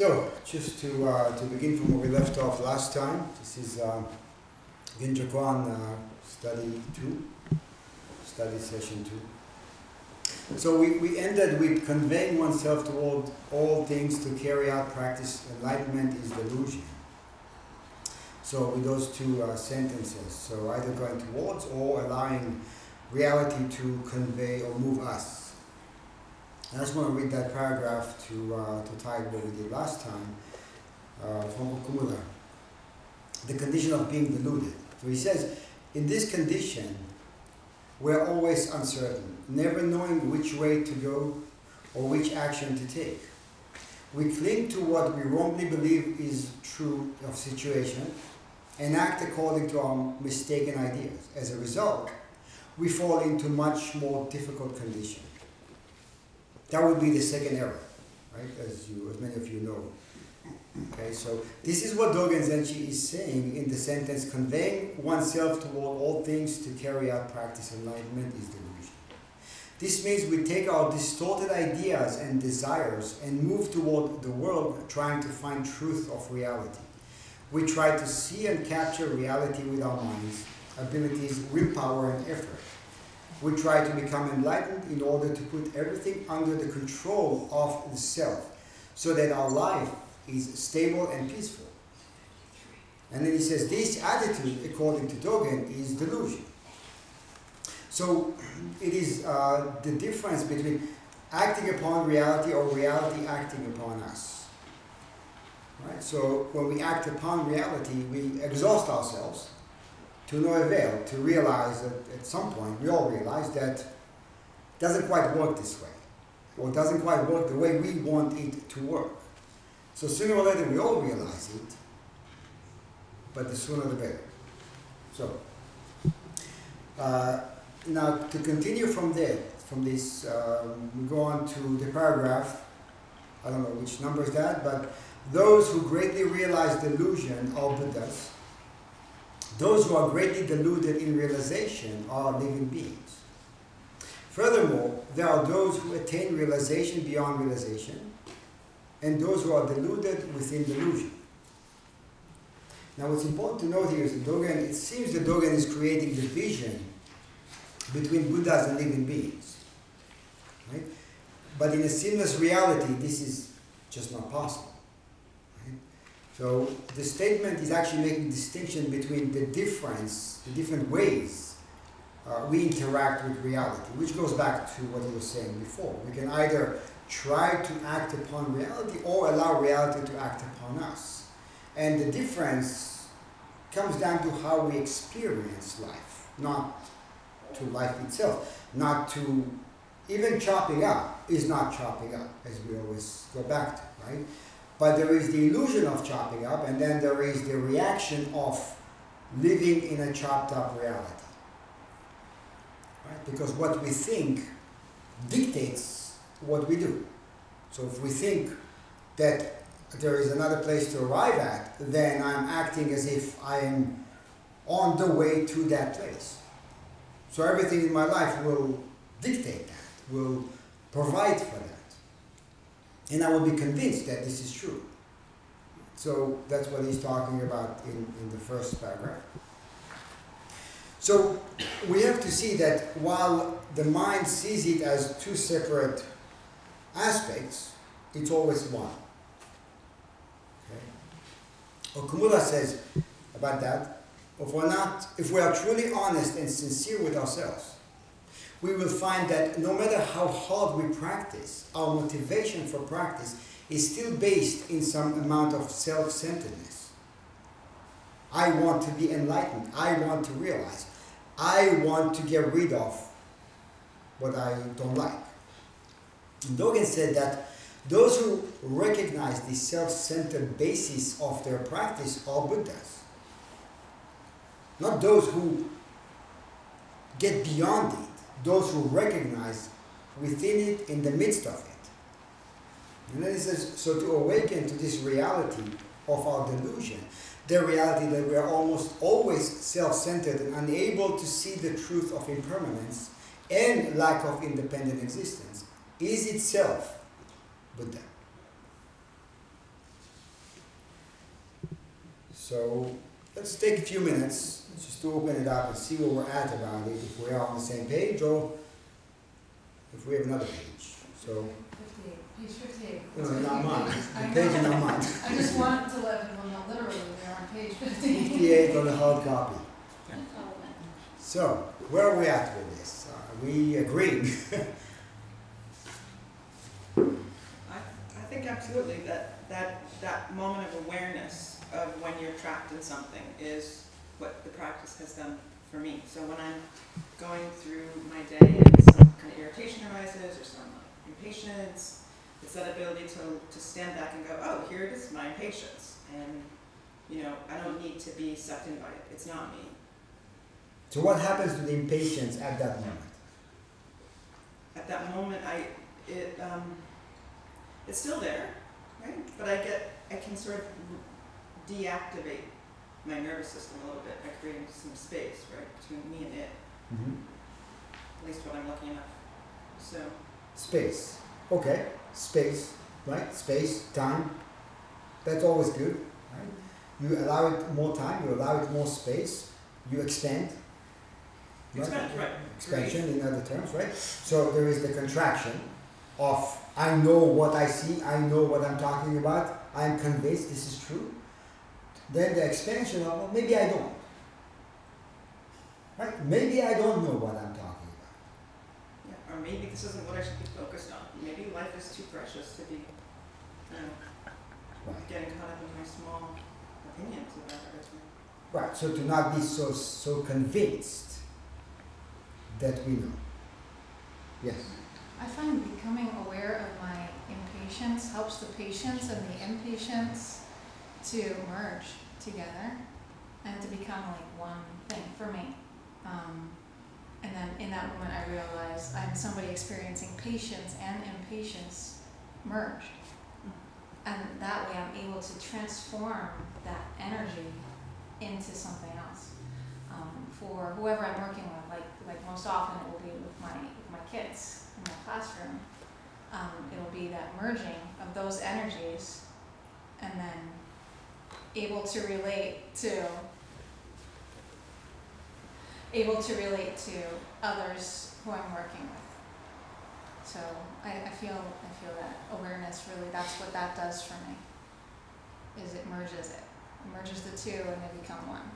So, just to, uh, to begin from where we left off last time, this is uh, Genjokoan uh, study 2, study session 2. So we, we ended with conveying oneself toward all things to carry out practice. Enlightenment is delusion. So with those two uh, sentences, so either going towards or allowing reality to convey or move us. I just want to read that paragraph to, uh, to tie what we did last time uh, from Okumura. The condition of being deluded. So he says, in this condition, we're always uncertain, never knowing which way to go or which action to take. We cling to what we wrongly believe is true of situation and act according to our mistaken ideas. As a result, we fall into much more difficult conditions. That would be the second error, right? As you, as many of you know. Okay, so this is what Dogen Zenshi is saying in the sentence, conveying oneself toward all things to carry out practice enlightenment is delusion. This means we take our distorted ideas and desires and move toward the world trying to find truth of reality. We try to see and capture reality with our minds, abilities, willpower, and effort we try to become enlightened in order to put everything under the control of the self so that our life is stable and peaceful. And then he says this attitude, according to Dogen, is delusion. So it is uh, the difference between acting upon reality or reality acting upon us. Right? So when we act upon reality, we exhaust ourselves to no avail to realize that at some point we all realize that it doesn't quite work this way or doesn't quite work the way we want it to work. So sooner or later we all realize it, but the sooner the better. So uh, now to continue from there, from this, um, we go on to the paragraph. I don't know which number is that, but those who greatly realize delusion are Buddhas those who are greatly deluded in realization are living beings. Furthermore, there are those who attain realization beyond realization, and those who are deluded within delusion. Now, what's important to note here is that Dogen, it seems that Dogen is creating division between Buddhas and living beings. Right? But in a seamless reality, this is just not possible. So the statement is actually making distinction between the difference, the different ways uh, we interact with reality, which goes back to what you were saying before. We can either try to act upon reality or allow reality to act upon us. And the difference comes down to how we experience life, not to life itself, not to even chopping up is not chopping up, as we always go back to, right? But there is the illusion of chopping up, and then there is the reaction of living in a chopped up reality. Right? Because what we think dictates what we do. So if we think that there is another place to arrive at, then I'm acting as if I am on the way to that place. So everything in my life will dictate that, will provide for that and I will be convinced that this is true. So that's what he's talking about in, in the first paragraph. So we have to see that while the mind sees it as two separate aspects, it's always one. Okay? Okumura says about that, if we're not, if we are truly honest and sincere with ourselves, we will find that no matter how hard we practice, our motivation for practice is still based in some amount of self centeredness. I want to be enlightened. I want to realize. I want to get rid of what I don't like. Dogen said that those who recognize the self centered basis of their practice are Buddhas. Not those who get beyond it those who recognize within it in the midst of it. And then he says, so to awaken to this reality of our delusion, the reality that we are almost always self centered and unable to see the truth of impermanence and lack of independent existence, is itself Buddha. So let's take a few minutes just to open it up and see where we're at about it, if we're on the same page or if we have another page. So, Fifty-eight, page fifty-eight. no, not mine, I the page is not mine. I just want to let people know literally they're on page fifty. Fifty-eight on the hard copy. So, where are we at with this? Uh, are we agreeing? I, I think absolutely that, that, that moment of awareness of when you're trapped in something is what the practice has done for me. So when I'm going through my day and some kind of irritation arises or some impatience, it's that ability to, to stand back and go, oh, here it is, my impatience. And, you know, I don't need to be sucked in by it. It's not me. So what happens to the impatience at that moment? At that moment, I, it, um, it's still there, right? But I get, I can sort of deactivate my nervous system a little bit by creating some space, right, between me and it, Mhm. at least when I'm lucky enough. So, Space. Okay, space, right? Space, time. That's always good, right? You allow it more time, you allow it more space, you expand. right? expand, right, Expansion in other terms, right? So there is the contraction of I know what I see, I know what I'm talking about, I'm convinced this is true. Then the expansion of well, maybe I don't. Right? Maybe I don't know what I'm talking about. yeah, or maybe this isn't what I should be focused on. Maybe life is too precious to be, you know, Right. getting caught up in my small opinions about everything. Right, so to not be so so convinced that we know. Yes. I find becoming aware of my impatience helps the patience and the impatience to merge together and to become like one thing for me. Um, and then in that moment, I realize I'm somebody experiencing patience and impatience merged. And that way, I'm able to transform that energy into something else um, for whoever I'm working with. Like like most often, it will be with my with my kids in my classroom. Um, it'll be that merging of those energies, and then able to relate to able to relate to others who I'm working with. So I, I feel I feel that awareness really that's what that does for me. Is it merges it. It merges the two and they become one.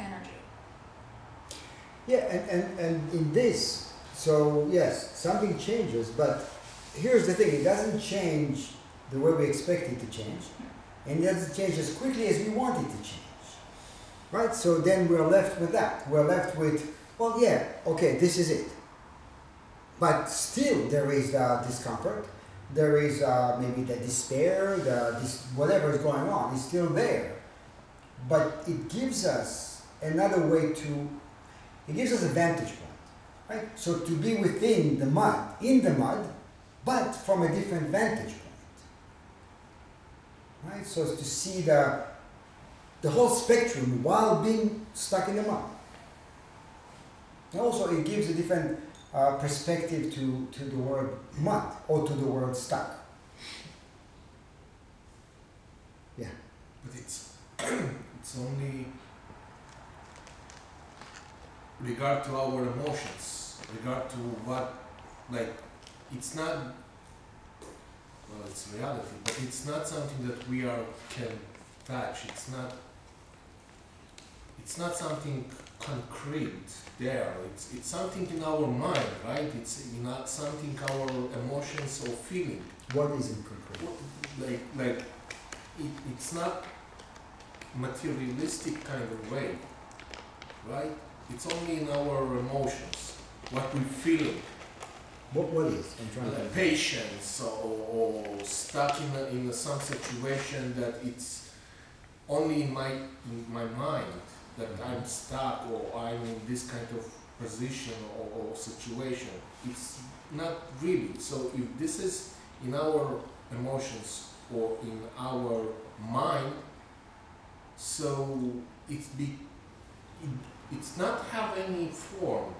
Energy. Yeah, and, and, and in this, so yes, something changes, but here's the thing, it doesn't change the way we expect it to change, and it doesn't change as quickly as we want it to change. Right? So then we're left with that. We're left with, well, yeah, okay, this is it. But still, there is the discomfort, there is uh, maybe the despair, the whatever is going on is still there. But it gives us another way to it gives us a vantage point, right? So to be within the mud, in the mud, but from a different vantage point, right? So as to see the the whole spectrum while being stuck in the mud. And also, it gives a different uh, perspective to, to the word mud or to the word stuck. Yeah. But it's it's only regard to our emotions, regard to what like it's not well it's reality, but it's not something that we are can touch. It's not it's not something concrete there. It's it's something in our mind, right? It's not something our emotions or feeling What is in concrete? like like it, it's not materialistic kind of way right it's only in our emotions what we feel What, what is? I'm trying to. Uh, patience or, or stuck in, a, in a, some situation that it's only in my in my mind that mm-hmm. I'm stuck or I'm in this kind of position or, or situation it's not really so if this is in our emotions or in our mind so it's be it, it's not have any form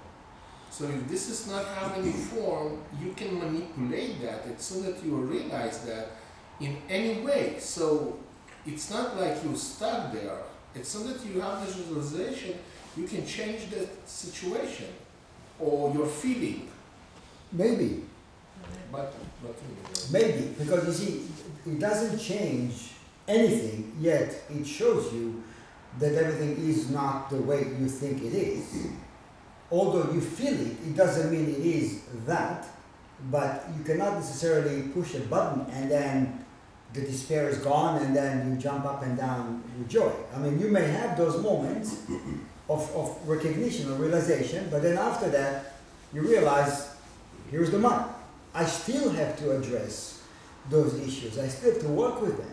so if this is not having any form you can manipulate that it's so that you realize that in any way so it's not like you're stuck there. It's not that you have this realization, you can change the situation or your feeling. Maybe, But, but maybe, because you see, it doesn't change anything, yet it shows you that everything is not the way you think it is. Although you feel it, it doesn't mean it is that, but you cannot necessarily push a button and then the despair is gone and then you jump up and down with joy. I mean, you may have those moments of, of recognition or realization, but then after that, you realize, here's the money. I still have to address those issues. I still have to work with them.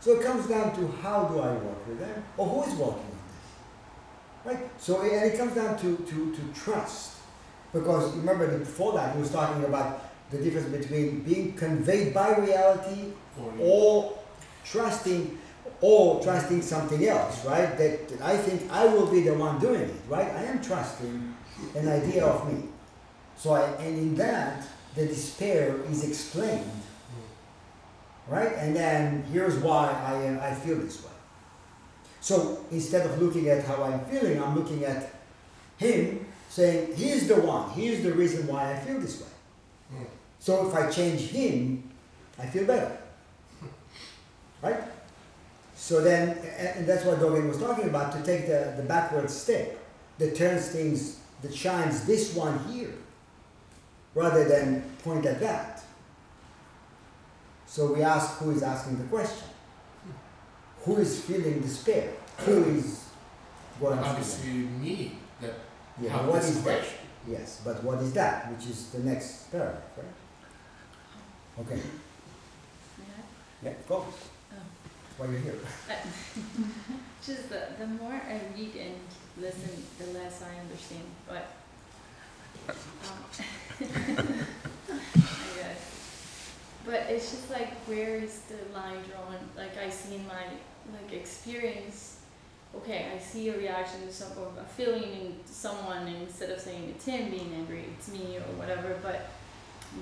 So it comes down to how do I work with them, or who is working right? So and it comes down to to, to trust, because remember before that he was talking about the difference between being conveyed by reality or trusting or trusting something else, right? That, that I think I will be the one doing it, right? I am trusting an idea of me. So I, and in that, the despair is explained, hmm. right? And then here's why I, I feel this way. So instead of looking at how I'm feeling, I'm looking at him saying, he's the one, he's the reason why I feel this way. Mm. So if I change him, I feel better. Right? So then, and that's what Dogen was talking about, to take the, the backward step that turns things, that shines this one here, rather than point at that. So we ask who is asking the question. Who is feeling despair? Who is what I'm feeling? obviously me that Yeah, have what this is that? Yes, but what is that? Which is the next paragraph, right? Okay, yeah, go. That's why you're here. Just the, the more I read and listen, the less I understand, but. um, I guess. But it's just like, where is the line drawn? Like I see in my, like, experience, okay, I see a reaction to some, or a feeling in someone, and instead of saying it's him being angry, it's me or whatever, but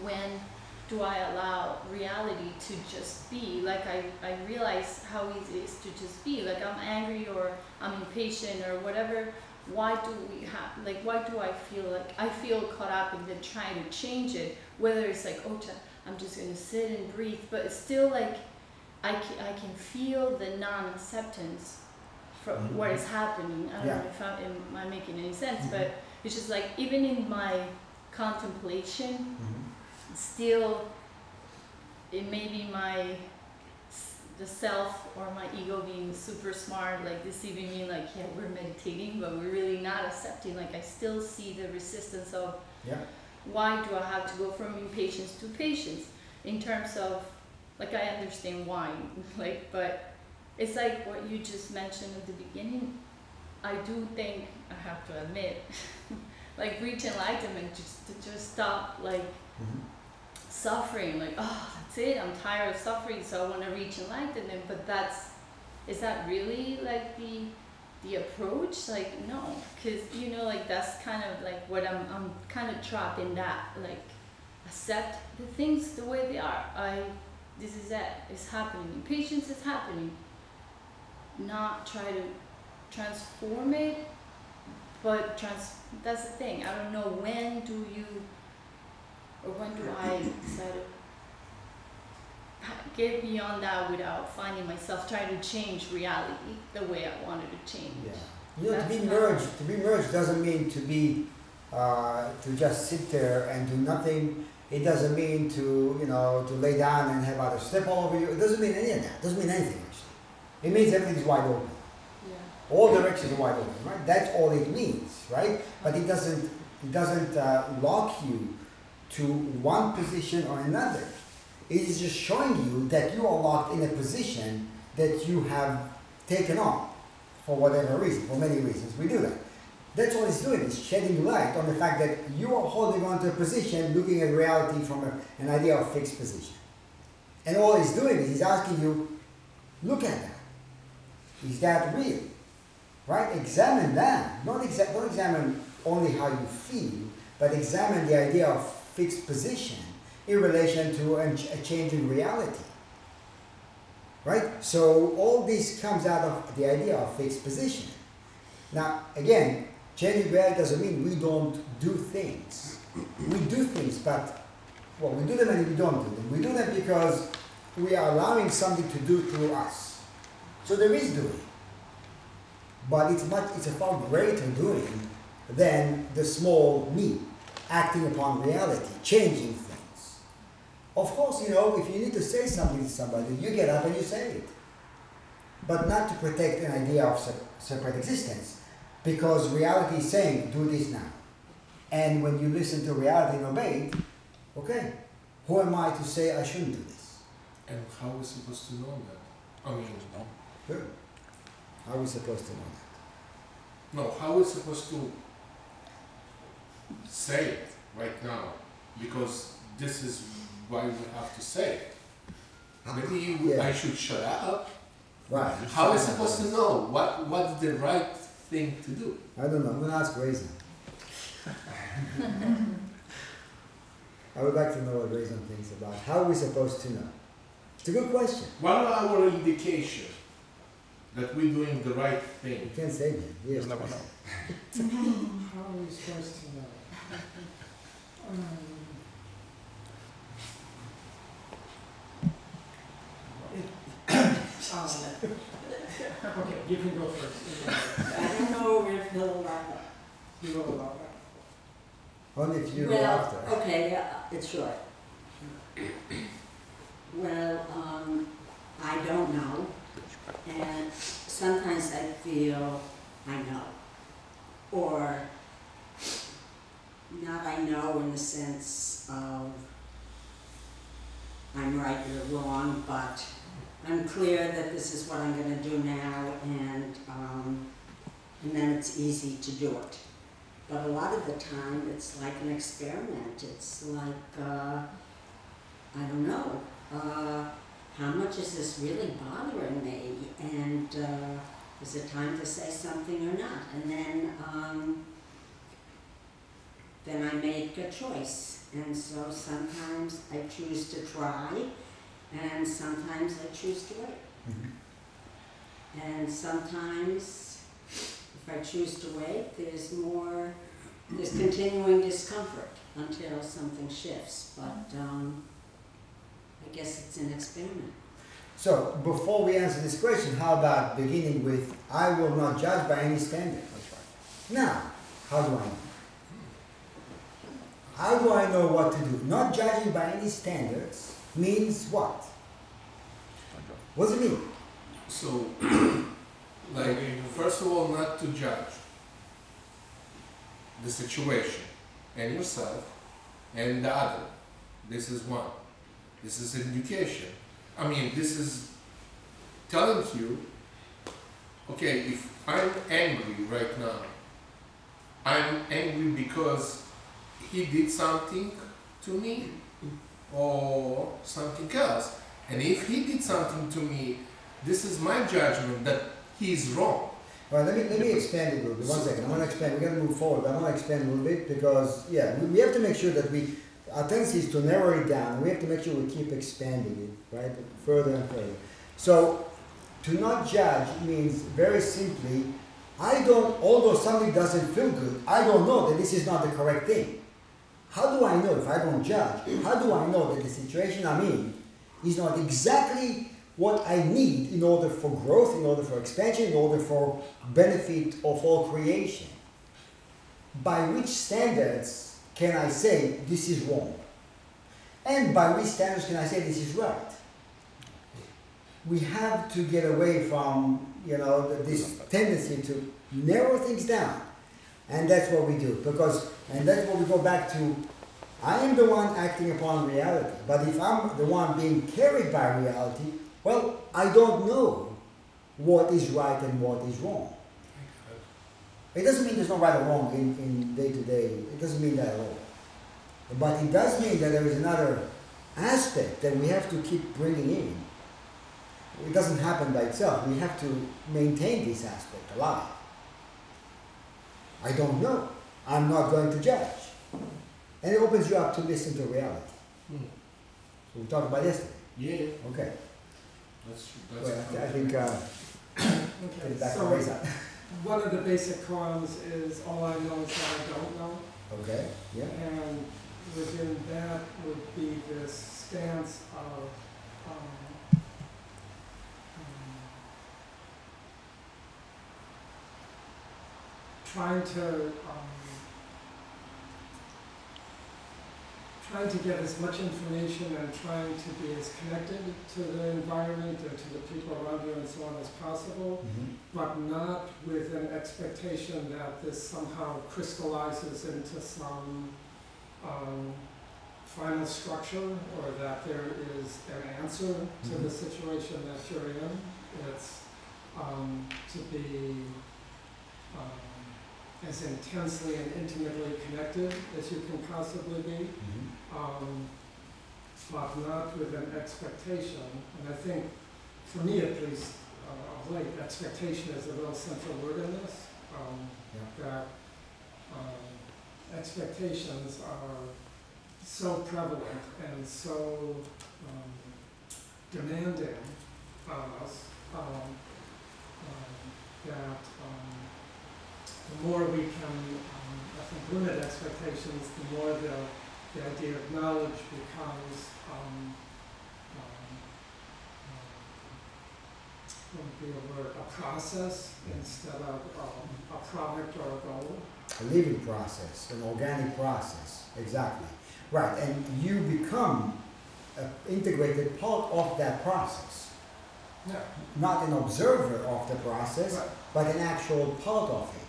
when do I allow reality to just be? Like I, I realize how easy it is to just be. Like I'm angry or I'm impatient or whatever. Why do we have like why do I feel like I feel caught up in then trying to change it? Whether it's like, oh i'm just gonna sit and breathe, but it's still like I can, I can feel the non acceptance from Mhm. what is happening. I don't Yeah. know if I am I making any sense, Mhm. but it's just like even in my contemplation Mm-hmm. still it may be my the self or my ego being super smart like deceiving me like yeah we're meditating but we're really not accepting like i still see the resistance of Yeah. why do i have to go from impatience to patience in terms of like i understand why like but it's like what you just mentioned at the beginning. I do think i have to admit like reach enlightenment just to just stop like Mm-hmm. suffering like oh that's it i'm tired of suffering so i want to reach enlightenment. But that's is that really like the the approach? Like no because you know like that's kind of like what i'm i'm kind of trapped in that like accept the things the way they are. I this is it it's happening patience is happening not try to transform it but trans that's the thing i don't know when do you or when do I decide to get beyond that without finding myself trying to change reality the way I wanted to change? Yeah. You know, to be merged, to be merged doesn't mean to be, uh, to just sit there and do nothing. It doesn't mean to, you know, to lay down and have others step all over you. It doesn't mean any of that. It doesn't mean anything actually. It means everything's wide open. Yeah. All directions are wide open, right? That's all it means, right? But it doesn't, it doesn't uh, lock you to one position or another. It is just showing you that you are locked in a position that you have taken on for whatever reason, for many reasons. We do that. That's all it's doing. It's shedding light on the fact that you are holding on to a position, looking at reality from a, an idea of fixed position. And all it's doing is he's asking you, look at that. Is that real? Right? Examine that. Not, exa- don't examine only how you feel, but examine the idea of fixed position in relation to a, a change in reality. right? So all this comes out of the idea of fixed position. Now, again, changing reality doesn't mean we don't do things. We do things, but well, we do them and we don't do them. We do them because we are allowing something to do through us. So there is doing, but it's much. It's a far greater doing than the small me acting upon reality, changing things. Of course, you know, if you need to say something to somebody, you get up and you say it. But not to protect an idea of separate existence, because reality is saying, do this now. And when you listen to reality and obey it, okay, who am I to say I shouldn't do this? And how are we supposed to know that? I mean, Good. How are we supposed to know that? no, how are we supposed to say it right now? Because this is why we have to say it. Maybe I Yeah. should shut up. Right. How are we supposed to know what what's the right thing to do? I don't know. I'm gonna ask Raisin. I would like to know what Raisin thinks about how are we supposed to know. It's a good question. What are our indication that we're doing the right thing. You can't say that. Yes. You'll never know. How are we supposed to know? Um, um, Okay, you can go first. I don't know if he'll allow You go along. Only if you go Well, after. okay, yeah, it's short. Well, um, I don't know, and sometimes I feel I know. Or not I know in the sense of I'm right or wrong, but I'm clear that this is what I'm gonna do now and, um, and then it's easy to do it. But a lot of the time, it's like an experiment. It's like, uh, I don't know, uh, how much is this really bothering me? And uh, is it time to say something or not? And then, um, then I make a choice. And so sometimes I choose to try, and sometimes I choose to wait. Mhm. And sometimes, if I choose to wait, there's more, there's continuing discomfort until something shifts. But um, I guess it's an experiment. So before we answer this question, how about beginning with I will not judge by any standard. Now, how do I know? How do I know what to do? Not judging by any standards means what? What does it mean? So, like, first of all, not to judge the situation and yourself and the other. This is one. This is education. I mean, this is telling you, okay, if I'm angry right now, I'm angry because he did something to me or something else. And if he did something to me, this is my judgment that he is wrong. Right, let me, let me expand it a little bit. One second. I'm going to expand. We're going to move forward. I want to expand a little bit because, yeah, we, we have to make sure that we, our tendency is to narrow it down. We have to make sure we keep expanding it, right? Further and further. So, to not judge means very simply, I don't, although something doesn't feel good, I don't know that this is not the correct thing. How do I know if I don't judge? How do I know that the situation I'm in is not exactly what I need in order for growth, in order for expansion, in order for benefit of all creation? By which standards can I say this is wrong? And by which standards can I say this is right? We have to get away from, you know, this tendency to narrow things down. And that's what we do. Because, and that's what we go back to I am the one acting upon reality. But if I'm the one being carried by reality, well, I don't know what is right and what is wrong. It doesn't mean there's no right or wrong in, in day to day. It doesn't mean that at all. But it does mean that there is another aspect that we have to keep bringing in. It doesn't happen by itself. We have to maintain this aspect alive. I don't know. I'm not going to judge. And it opens you up to listen to reality. Hmm. So we talked about yesterday. Yeah. Okay. That's, that's. Well, I think, uh, Okay, it back so Reza. one of the basic columns is all I know is that I don't know. Okay, yeah, And within that would be this stance of, um, um, trying to, um, trying to get as much information and trying to be as connected to the environment and to the people around you and so on as possible mhm, but not with an expectation that this somehow crystallizes into some um, final structure or that there is an answer to the Mhm. situation that you're in. It's um, to be um, as intensely and intimately connected as you can possibly be mhm, um, but not with an expectation. And I think, for me at least, uh, of late, expectation is a real central word in this. Um, yeah, that um, expectations are so prevalent and so um, demanding on us um, um, that um, the more we can, um, I think, limit expectations, the more the, the idea of knowledge becomes um, um, um, would be a word, a process instead of um, a product or a goal. a living process, an organic process, exactly. Right, and you become an integrated part of that process. Yeah. Not an observer of the process, Right, but an actual part of it.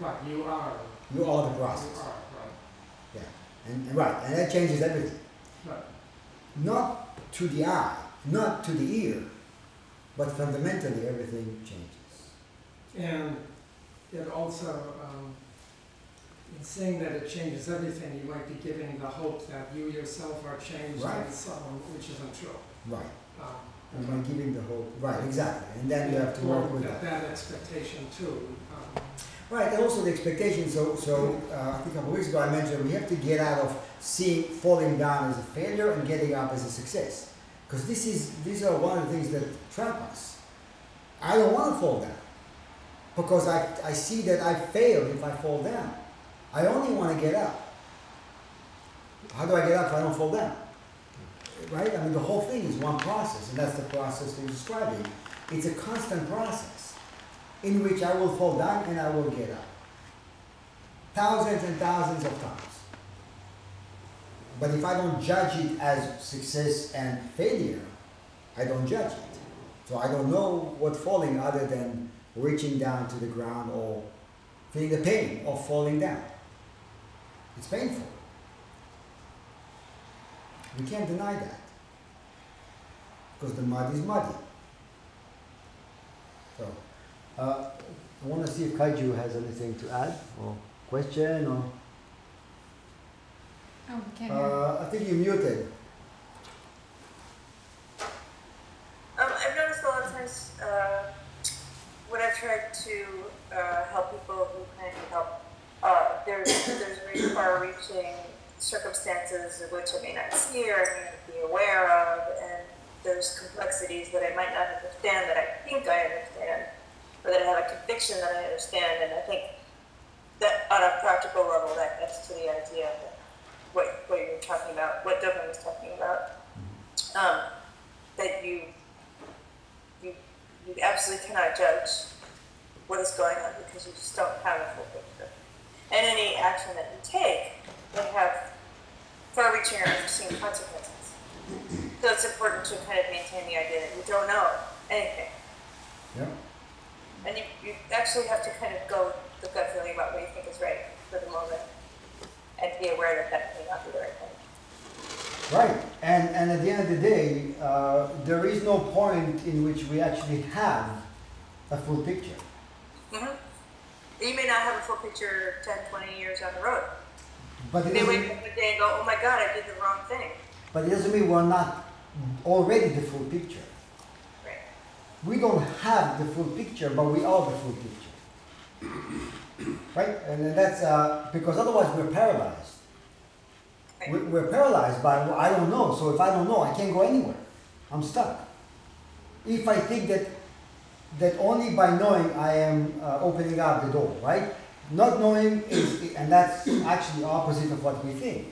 Right, you are. You are the You process. are, right, And, and right, and that changes everything. right. Not to the eye, not to the ear, but fundamentally everything changes. And it also, um, in saying that it changes everything, you might be giving the hope that you yourself are changed Right. which isn't true. Right. Um, And by giving the hope, right, exactly. And then you have to work with that. That expectation too. Um, Right, and also the expectation, so, so, uh, I think a couple of weeks ago I mentioned we have to get out of seeing falling down as a failure and getting up as a success. Because this is, these are one of the things that trap us. I don't want to fall down. Because I, I see that I fail if I fall down. I only want to get up. How do I get up if I don't fall down? Right? I mean, the whole thing is one process, and that's the process you're describing. It's a constant process in which I will fall down and I will get up. Thousands and thousands of times. But if I don't judge it as success and failure, I don't judge it. So I don't know what falling other than reaching down to the ground or feeling the pain of falling down. It's painful. We can't deny that. Because the mud is muddy. So, uh, I want to see if Kaiju has anything to add or question or. Oh, can't. Uh, I think you muted. Um, I've noticed a lot of times uh, when I've tried to uh, help people who kind of need help, uh, there's there's very far-reaching circumstances of which I may not see or I may not be aware of, and there's complexities that I might not understand that I think I understand, or that I have a conviction that I understand, and I think that on a practical level that gets to the idea of what what you're talking about, what Dogen was talking about, um, that you you absolutely cannot judge what is going on because you just don't have a full picture. And any action that you take will have far-reaching or unforeseen consequences. So it's important to kind of maintain the idea that you don't know anything. Yeah. And you, you actually have to kind of go with the gut feeling about what you think is right for the moment and be aware that that may not be the right thing. Right, and, and at the end of the day, uh, there is no point in which we actually have a full picture. hmm You may not have a full picture 10, 20 years down the road. But You may wake up one day and go, oh my god, I did the wrong thing. but it doesn't mean we're not already the full picture. Right. We don't have the full picture, but we are the full picture. Right, and that's uh, because otherwise we're paralyzed. Right. We- We're paralyzed by, I don't know, so if I don't know, I can't go anywhere. I'm stuck. if I think that that only by knowing I am uh, opening up the door, right? Not knowing is, and that's actually opposite of what we think.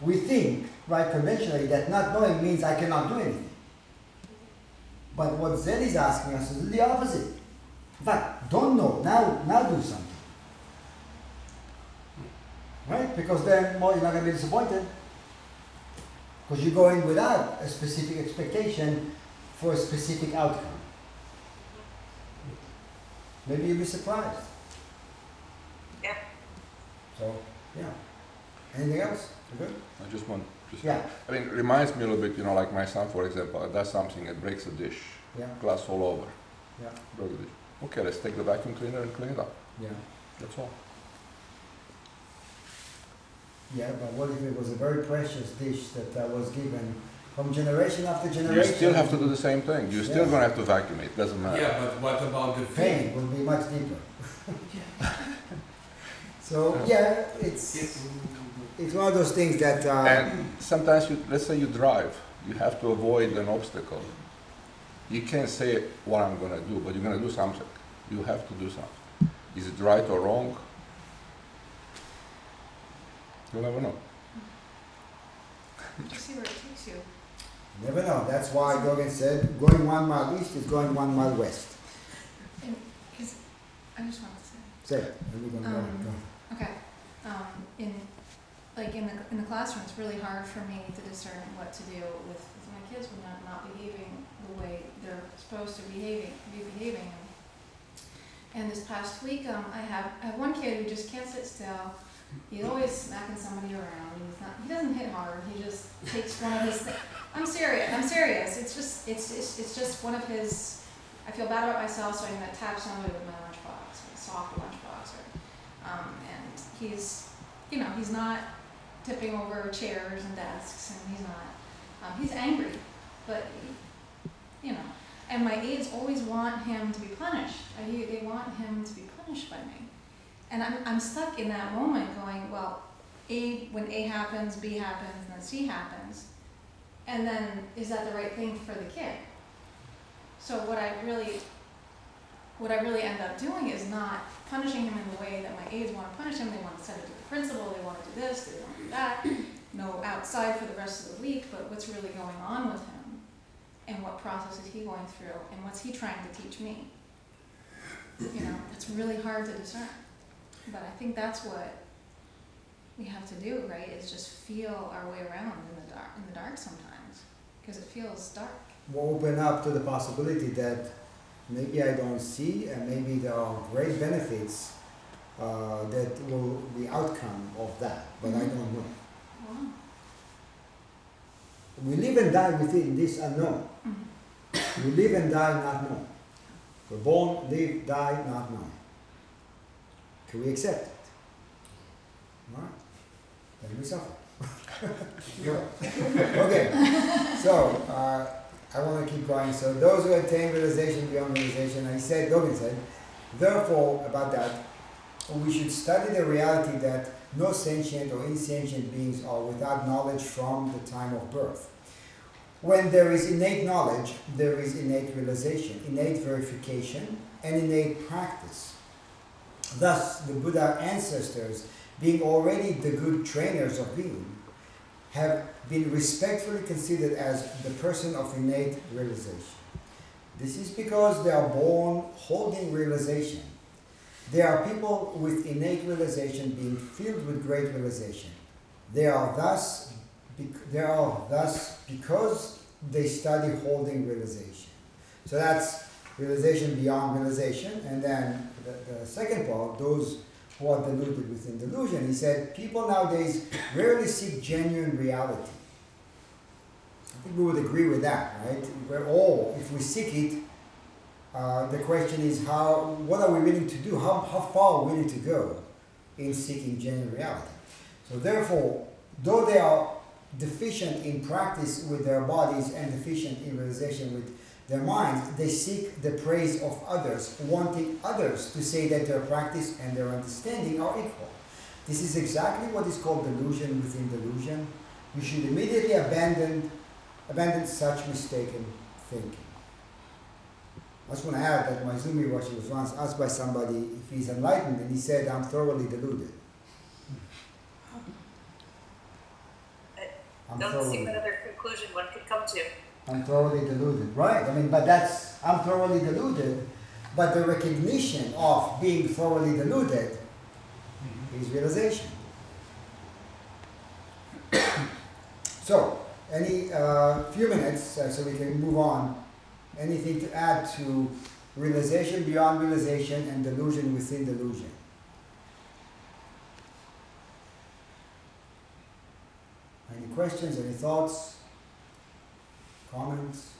We think, right, conventionally, that not knowing means I cannot do anything. But what Zen is asking us is the opposite. In fact, don't know, now, now do something. Right? Because then, well, you're not going to be disappointed. Because you go in without a specific expectation for a specific outcome. Maybe you'll be surprised. Yeah. So, yeah. Anything else? You good? I just want, just, Yeah. I mean, it reminds me a little bit, you know, like my son, for example, does something and breaks a dish, Yeah. glass all over, Yeah. broke the dish. Okay, let's take the vacuum cleaner and clean it up. Yeah. That's all. Yeah, but what if it was a very precious dish that uh, was given from generation after generation? You still have to do the same thing. You're still Yeah. gonna have to vacuum it. Doesn't matter. Yeah, but what about the Pain will be much deeper. so yeah, it's it's one of those things that uh, And sometimes, you, let's say you drive, you have to avoid an obstacle. You can't say what I'm gonna do, but you're gonna do something. You have to do something. Is it right or wrong? You'll never know. Just see where it takes you. you never know. That's why Dogen said, going one mile east is going one mile west. And, cause, I just wanted to say, Say it. and we're gonna Um, go. okay, um, in, like in the, in the classroom, it's really hard for me to discern what to do with, with my kids when they're not behaving the way they're supposed to behaving, be behaving. And this past week, um, I have, I have one kid who just can't sit still. He's always smacking somebody around. He's not, he doesn't hit hard. He just takes one of his, thi- I'm serious, I'm serious. It's just, it's, it's, it's just one of his, I feel bad about myself, so I'm gonna tap somebody with my lunchbox, a soft lunchbox, or, um, and he's, you know, he's not tipping over chairs and desks, and he's not, um, he's angry, but, you know, and my aides always want him to be punished. I, they want him to be punished by me. And I'm, I'm stuck in that moment going, well, A, when A happens, B happens, and then C happens. And then, is that the right thing for the kid? So what I really, what I really end up doing is not punishing him in the way that my aides want to punish him. They want to send it to the principal, they want to do this, they want to do that. No outside for the rest of the week, but what's really going on with him? And what process is he going through? And what's he trying to teach me? You know, it's really hard to discern. But I think that's what we have to do, right? Is just feel our way around in the dark, in the dark sometimes, because it feels dark. We'll open up to the possibility that maybe I don't see, and maybe there are great benefits uh, that will the outcome of that, but I Mhm. don't know. Wow. We live and die within this unknown. Mhm. We live and die not knowing. We're born, live, die not knowing. Can we accept it? Alright. Then we suffer. okay, so uh, I want to keep going. So those who attain realization beyond realization, I said, Dogen said, therefore about that, we should study the reality that no sentient or insentient beings are without knowledge from the time of birth. When there is innate knowledge, there is innate realization, innate verification, and innate practice. Thus, the Buddha ancestors, being already the good trainers of being, have been respectfully considered as the person of innate realization. This is because they are born holding realization. They are people with innate realization being filled with great realization. They are thus, they are thus because they study holding realization. So that's realization beyond realization. And then the, the second part, those who are deluded within delusion, he said, people nowadays rarely seek genuine reality. I think we would agree with that, right? We're all, if we seek it, uh, the question is how, what are we willing to do? How, how far are we willing to go in seeking genuine reality? So therefore, though they are deficient in practice with their bodies and deficient in realization with their minds, they seek the praise of others, wanting others to say that their practice and their understanding are equal. This is exactly what is called delusion within delusion. You should immediately abandon, abandon such mistaken thinking. I just want to add that Maezumi Roshi was once asked by somebody if he's enlightened, and he said, I'm thoroughly deluded. I'm Don't see thoroughly, what other conclusion one could come to. I'm thoroughly deluded, right? I mean, but that's, I'm thoroughly deluded, but the recognition of being thoroughly deluded is realization. so, any uh, few minutes uh, so we can move on. Anything to add to realization beyond realization and delusion within delusion? Any questions, any thoughts, comments?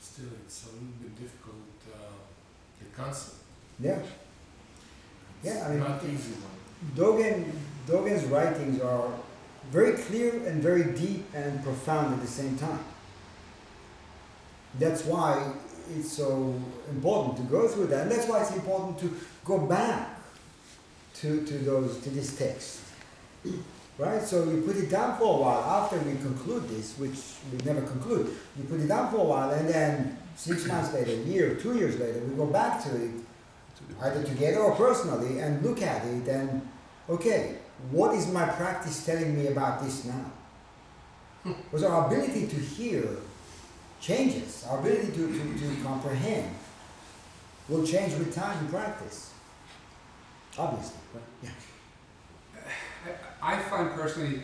Still, it's a little bit difficult, uh, the concept. Yeah. Yeah, I mean, Not easy one. Dogen, Dogen's writings are very clear and very deep and profound at the same time. That's why it's so important to go through that, and that's why it's important to go back to, to those to this text. Right? So you put it down for a while after we conclude this, which we never conclude. You put it down for a while and then six months later, a year, two years later, we go back to it either together or personally and look at it and okay what is my practice telling me about this now because our ability to hear changes our ability to, to, to comprehend will change with time and practice obviously yeah I, find personally,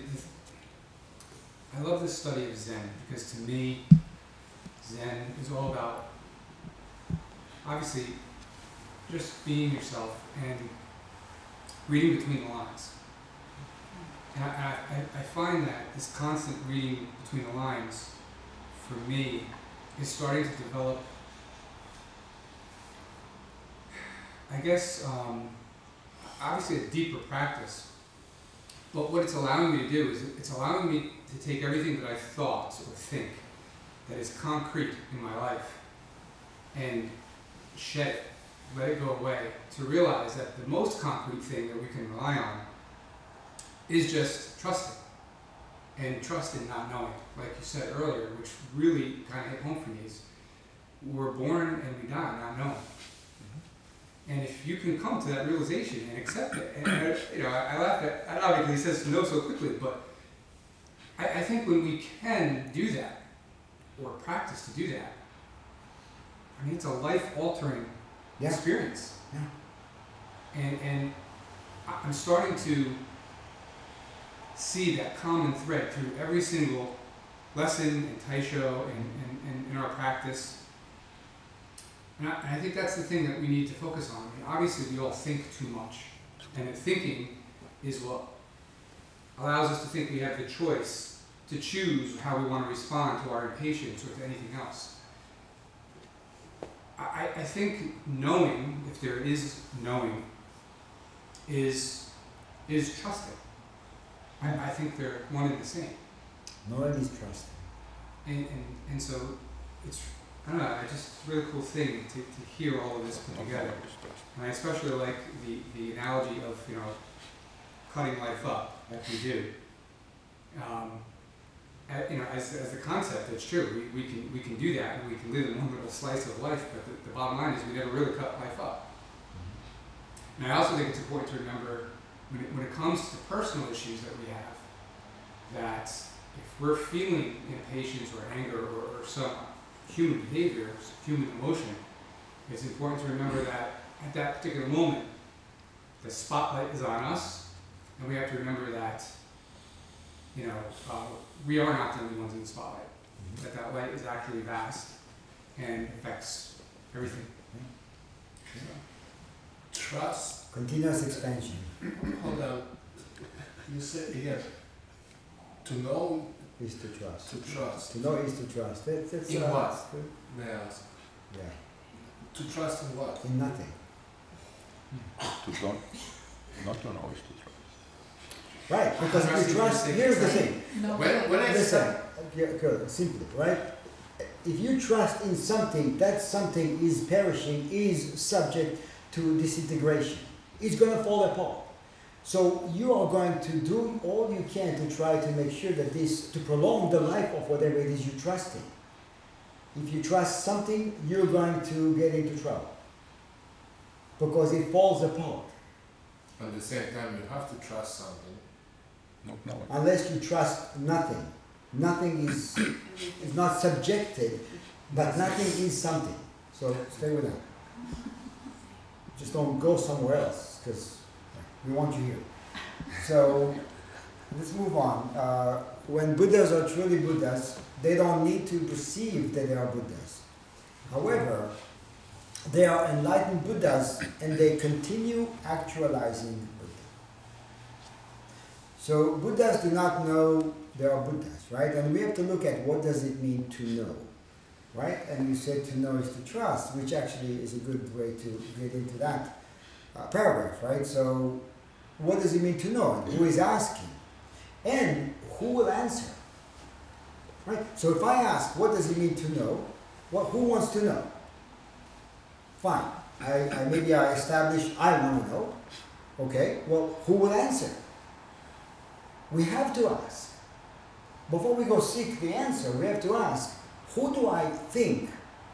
I love this study of Zen because to me, Zen is all about obviously just being yourself and reading between the lines. And I, I, I find that this constant reading between the lines, for me, is starting to develop, I guess, um, obviously a deeper practice. But what it's allowing me to do is it's allowing me to take everything that I thought or think that is concrete in my life and shed it, let it go away, to realize that the most concrete thing that we can rely on is just trusting. And trust in not knowing, like you said earlier, which really kind of hit home for me is we're born and we die not knowing. And if you can come to that realization and accept it, and I, you know, I, I laugh at, at Avi because he says no so quickly, but I, I think when we can do that, or practice to do that, I mean, it's a life altering yeah experience. Yeah. And, and I- I'm starting to see that common thread through every single lesson in teisho and, and, and in our practice. And I, and I think that's the thing that we need to focus on. I mean, obviously, we all think too much. And that thinking is what allows us to think we have the choice to choose how we want to respond to our impatience or to anything else. I, I- I think knowing, if there is knowing, is is trusting. I, I think they're one and the same. knowing is trusting. And, and, and so it's, I don't know, I just, it's a really cool thing to, to hear all of this put together. And I especially like the, the analogy of, you know, cutting life up, like we do. Um, uh, you know, as, as the concept, it's true, we, we can, we can do that, and we can live in one little slice of life, but the, the bottom line is we never really cut life up. And I also think it's important to remember, when it, when it comes to personal issues that we have, that if we're feeling impatience or anger or, or some human behavior, human emotion, it's important to remember that at that particular moment, the spotlight is on us, and we have to remember that, you know, uh, we are not the only ones in the spotlight. That that light is actually vast and affects everything. Trust, continuous expansion hold on, you said again, to know, is to trust to trust, to know is to trust that's, that's In what? that's good. may I ask, yeah to trust in what? in nothing To don't, not to know is to trust. right because Trust if you trust here's the thing No, When, when I Listen, start, yeah, good, simply, right? If you trust in something, that something is perishing, is subject to disintegration. It's gonna fall apart. So you are going to do all you can to try to make sure that this, to prolong the life of whatever it is you trust in. if you trust something, you're going to get into trouble because it falls apart At the same time, you have to trust something. Not knowing. unless you trust nothing. Nothing is, is not subjected, but nothing is something. So stay with that. Just don't go somewhere else because we want you here. So let's move on. Uh, when Buddhas are truly Buddhas, they don't need to perceive that they are Buddhas. However, they are enlightened Buddhas and they continue actualizing Buddha. So Buddhas do not know they are Buddhas, right? And we have to look at what does it mean to know, right? And you said to know is to trust, which actually is a good way to get into that uh, paragraph, right? So what does it mean to know? And who is asking? And who will answer? Right? So if I ask, what does it mean to know? Well, who wants to know? Fine. I, I maybe I establish I want to know. Okay. Well, who will answer? We have to ask. Before we go seek the answer, we have to ask, who do I think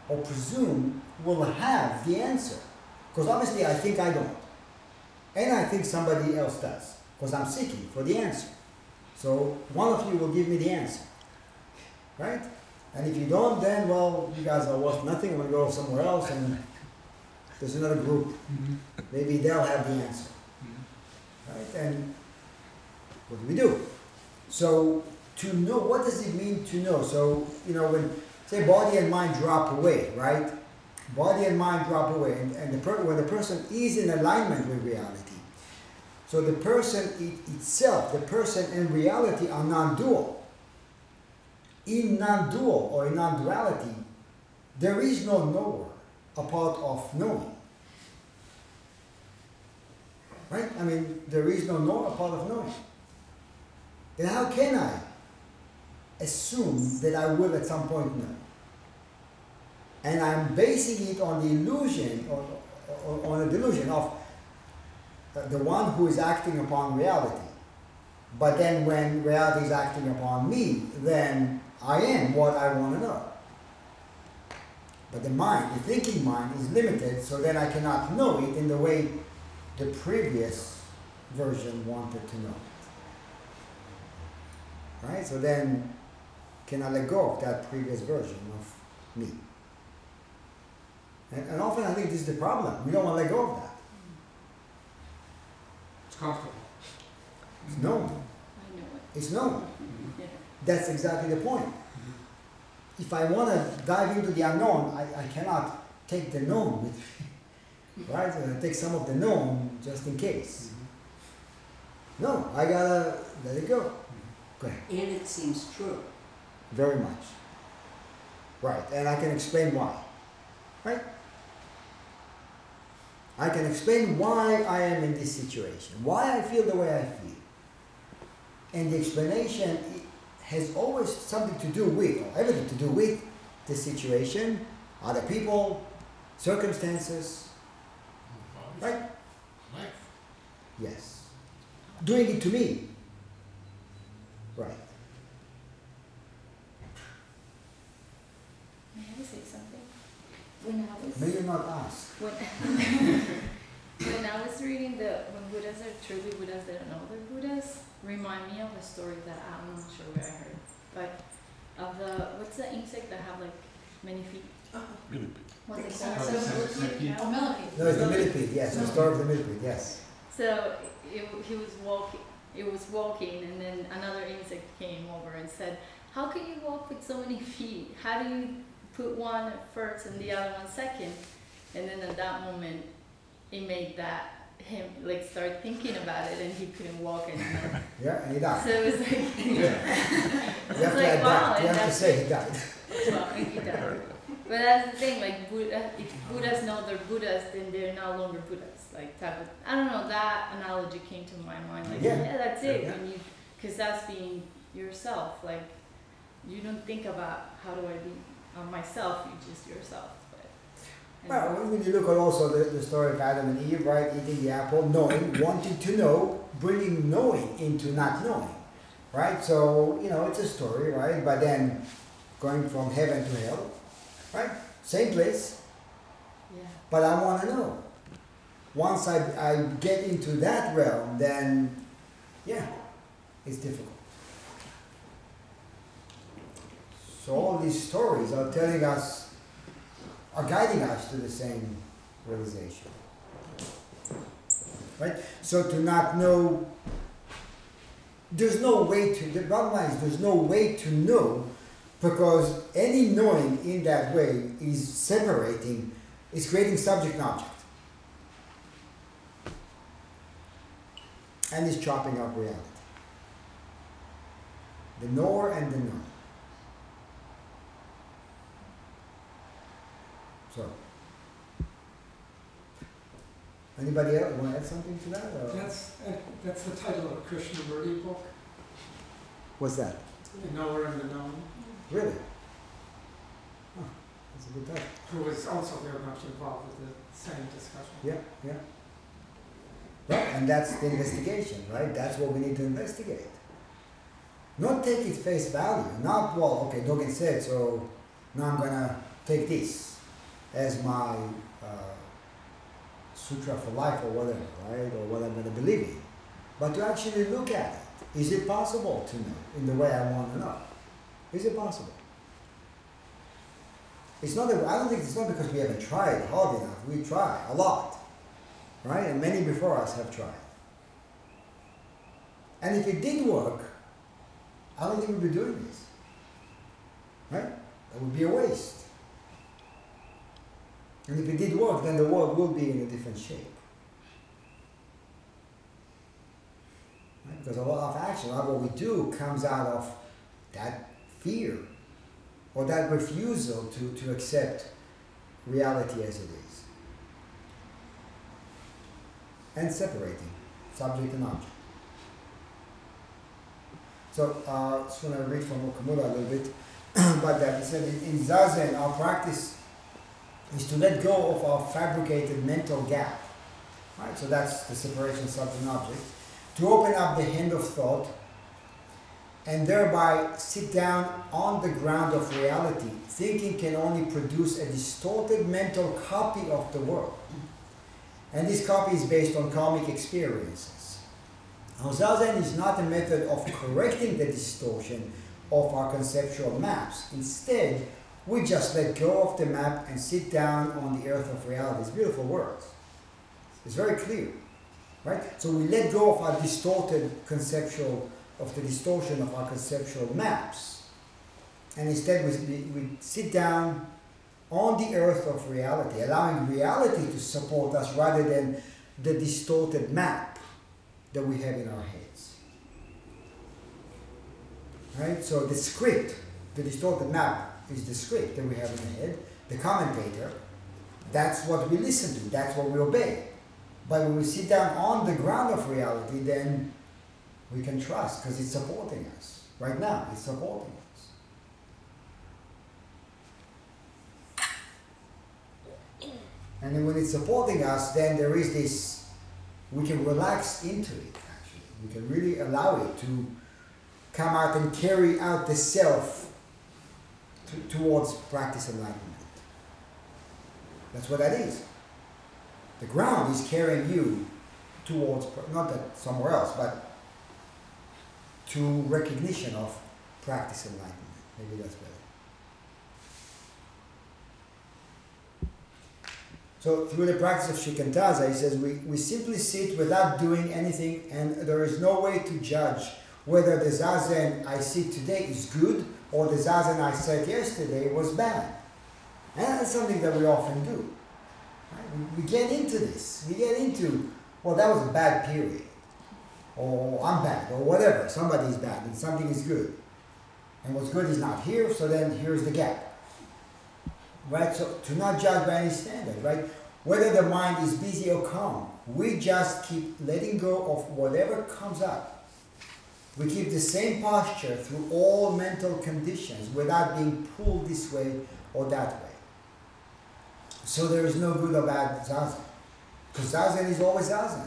or presume will have the answer? Because obviously I think I don't. And I think somebody else does. Because I'm seeking for the answer. So one of you will give me the answer. Right? And if you don't, then, well, you guys are worth nothing. I'm going to go somewhere else and there's another group. Mm-hmm. Maybe they'll have the answer. Right? And what do we do? So to know, what does it mean to know? So, you know, when, say, body and mind drop away, right? Body and mind drop away. And, and the per- when the person is in alignment with reality, so the person it, itself, the person and reality are non-dual. In non-dual or in non-duality, there is no knower apart of knowing. Right? I mean, there is no knower apart of knowing. Then how can I assume that I will at some point know? And I'm basing it on the illusion, or, or on a delusion of the one who is acting upon reality. But then when reality is acting upon me, then I am what I want to know. But the mind, the thinking mind, is limited, so then I cannot know it in the way the previous version wanted to know. Right? So then, can I let go of that previous version of me? And, and often I think this is the problem. We don't want to let go of that. It's comfortable. It's known. I know it. It's known. Yeah. That's exactly the point. Mm-hmm. If I want to dive into the unknown, I, I cannot take the known with me. Right? So I take some of the known just in case. Mm-hmm. No, I gotta let it go. Mm-hmm. Go ahead. And it seems true. Very much. Right, and I can explain why. Right? I can explain why I am in this situation, why I feel the way I feel. And the explanation has always something to do with, or everything to do with the situation, other people, circumstances. Right? Yes. Doing it to me. Right. May I say something? When I was May you not ask. when when I was reading the when Buddhas are truly Buddhas that don't know they're Buddhas, remind me of a story that I'm not sure where I heard, but of the what's the insect that have like many feet? What's it called? Oh, it's a centipede. Oh, millipede. No, it's the millipede, yes, the story of the millipede, yes. So it, he was walking. It was walking, and then another insect came over and said, "How can you walk with so many feet? How do you put one first and the other one second? And then at that moment, it made that him like start thinking about it, and he couldn't walk anymore. Yeah, and he died. so it was like, You have to like, wow, you have to say he died. well, he died. But that's the thing, like Buddha, if Buddhas know they're Buddhas, then they're no longer Buddhas. Like type of, I don't know. That analogy came to my mind. Like, Yeah. yeah, that's it. Yeah. When you, because that's being yourself. Like, you don't think about how do I be on myself. You just yourself. But Well, when you look at also the, the story of Adam and Eve, right, eating the apple, knowing, wanting to know, bringing knowing into not knowing, right? So, you know, it's a story, right? But then going from heaven to hell, right? Same place, Yeah. but I want to know. Once I, I get into that realm, then yeah, it's difficult. So all these stories are telling us, are guiding us to the same realization. Right? So to not know, there's no way to, the bottom line is there's no way to know because any knowing in that way is separating, is creating subject and object. And is chopping up reality. The knower and the known. So, anybody else want to add something to that? Or? That's, uh, that's the title of a Krishnamurti book, What's that? The Knower and the Known, Really? Huh, that's a good title. who was also very much involved with the same discussion. Yeah, yeah. Right, and that's the investigation, right? That's what we need to investigate. Not take it face value. Not, well, okay, Dogen said, so now I'm gonna take this as my uh, sutra for life or whatever, right? Or what I'm gonna believe in. But to actually look at it. Is it possible to know in the way I want to know? Is it possible? It's not that, I don't think it's not because we haven't tried hard enough. We try a lot right? And many before us have tried. And if it did work, I don't think we'd be doing this. Right? That would be a waste. And if it did work, then the world would be in a different shape. Right? Because a lot of action, a lot of what we do comes out of that fear or that refusal to, to accept reality as it is and separating subject and object. So, uh, just want to read from Okumura a little bit about that. He said, in, in Zazen, our practice is to let go of our fabricated mental gap. Right? So that's the separation of subject and object. To open up the hand of thought and thereby sit down on the ground of reality. Thinking can only produce a distorted mental copy of the world. And this copy is based on karmic experiences. Now, Zazen is not a method of correcting the distortion of our conceptual maps. Instead, we just let go of the map and sit down on the earth of reality. It's beautiful words. It's very clear. Right? So we let go of our distorted conceptual, of the distortion of our conceptual maps. And instead we, we, sit down on the earth of reality, allowing reality to support us rather than the distorted map that we have in our heads. Right? So the script, the distorted map, is the script that we have in the head. The commentator, that's what we listen to, that's what we obey. But when we sit down on the ground of reality, then we can trust because it's supporting us. Right now, it's supporting us. And then when it's supporting us, then there is this, we can relax into it actually. We can really allow it to come out and carry out the self to, towards practice enlightenment. That's what that is. The ground is carrying you towards, not that somewhere else, but to recognition of practice enlightenment. Maybe that's better. So through the practice of shikantaza, he says we, we simply sit without doing anything, and there is no way to judge whether the zazen I sit today is good or the zazen I said yesterday was bad. And that's something that we often do. Right? We, get into this. We get into, well, that was a bad period, or I'm bad, or whatever. Somebody's bad, and something is good. And what's good is not here, so then here's the gap right? So to not judge by any standard, right? Whether the mind is busy or calm, we just keep letting go of whatever comes up. We keep the same posture through all mental conditions without being pulled this way or that way. So there is no good or bad zazen. Because zazen is always zazen.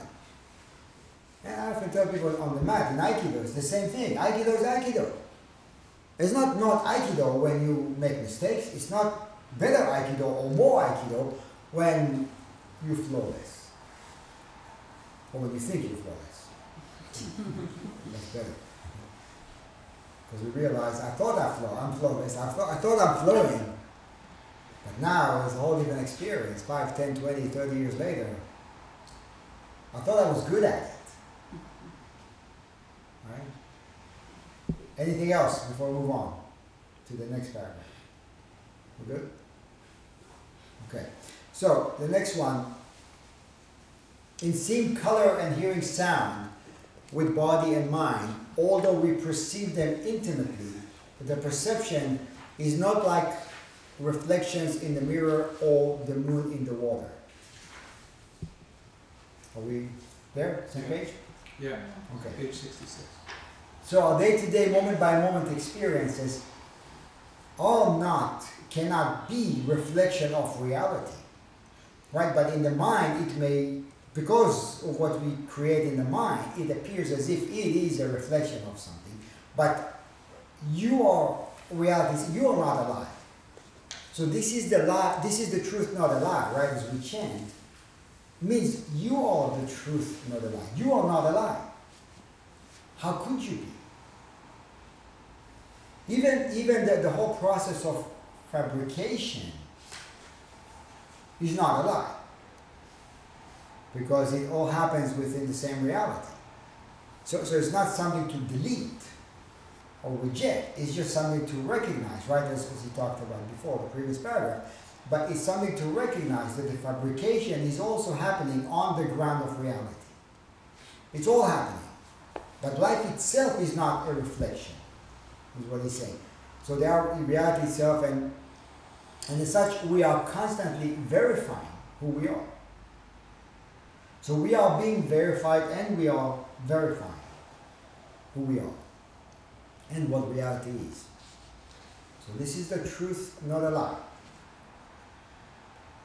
And I often tell people on the mat in Aikido, it's the same thing. Aikido is Aikido. It's not not Aikido when you make mistakes. It's not better Aikido or more Aikido when you're flawless. Or when you think you're flawless. That's better. Because we realize I thought I flow, I'm flawless, I thought, I thought I'm flowing. But now it's a whole different experience, 5, 10, 20, 30 years later. I thought I was good at it. Right? Anything else before we move on to the next paragraph? We're good? Okay. So the next one. In seeing color and hearing sound with body and mind, although we perceive them intimately, the perception is not like reflections in the mirror or the moon in the water. Are we there? Same page? Yeah, Okay. page sixty-six. So our day-to-day, moment-by-moment experiences are not, cannot be reflection of reality, right? But in the mind, it may, because of what we create in the mind, it appears as if it is a reflection of something. But you are reality. You are not alive. So this is the lie. This is the truth, not a lie, right? As we chant, means you are the truth, not a lie. You are not alive. How could you be? Even, even the, the whole process of fabrication is not a lie. Because it all happens within the same reality. So, so it's not something to delete or reject, it's just something to recognize, right? As, he talked about before, the previous paragraph. But it's something to recognize that the fabrication is also happening on the ground of reality. It's all happening. But life itself is not a reflection, is what he's saying. So they are reality itself, and, and as such, we are constantly verifying who we are. So we are being verified and we are verifying who we are and what reality is. So this is the truth, not a lie.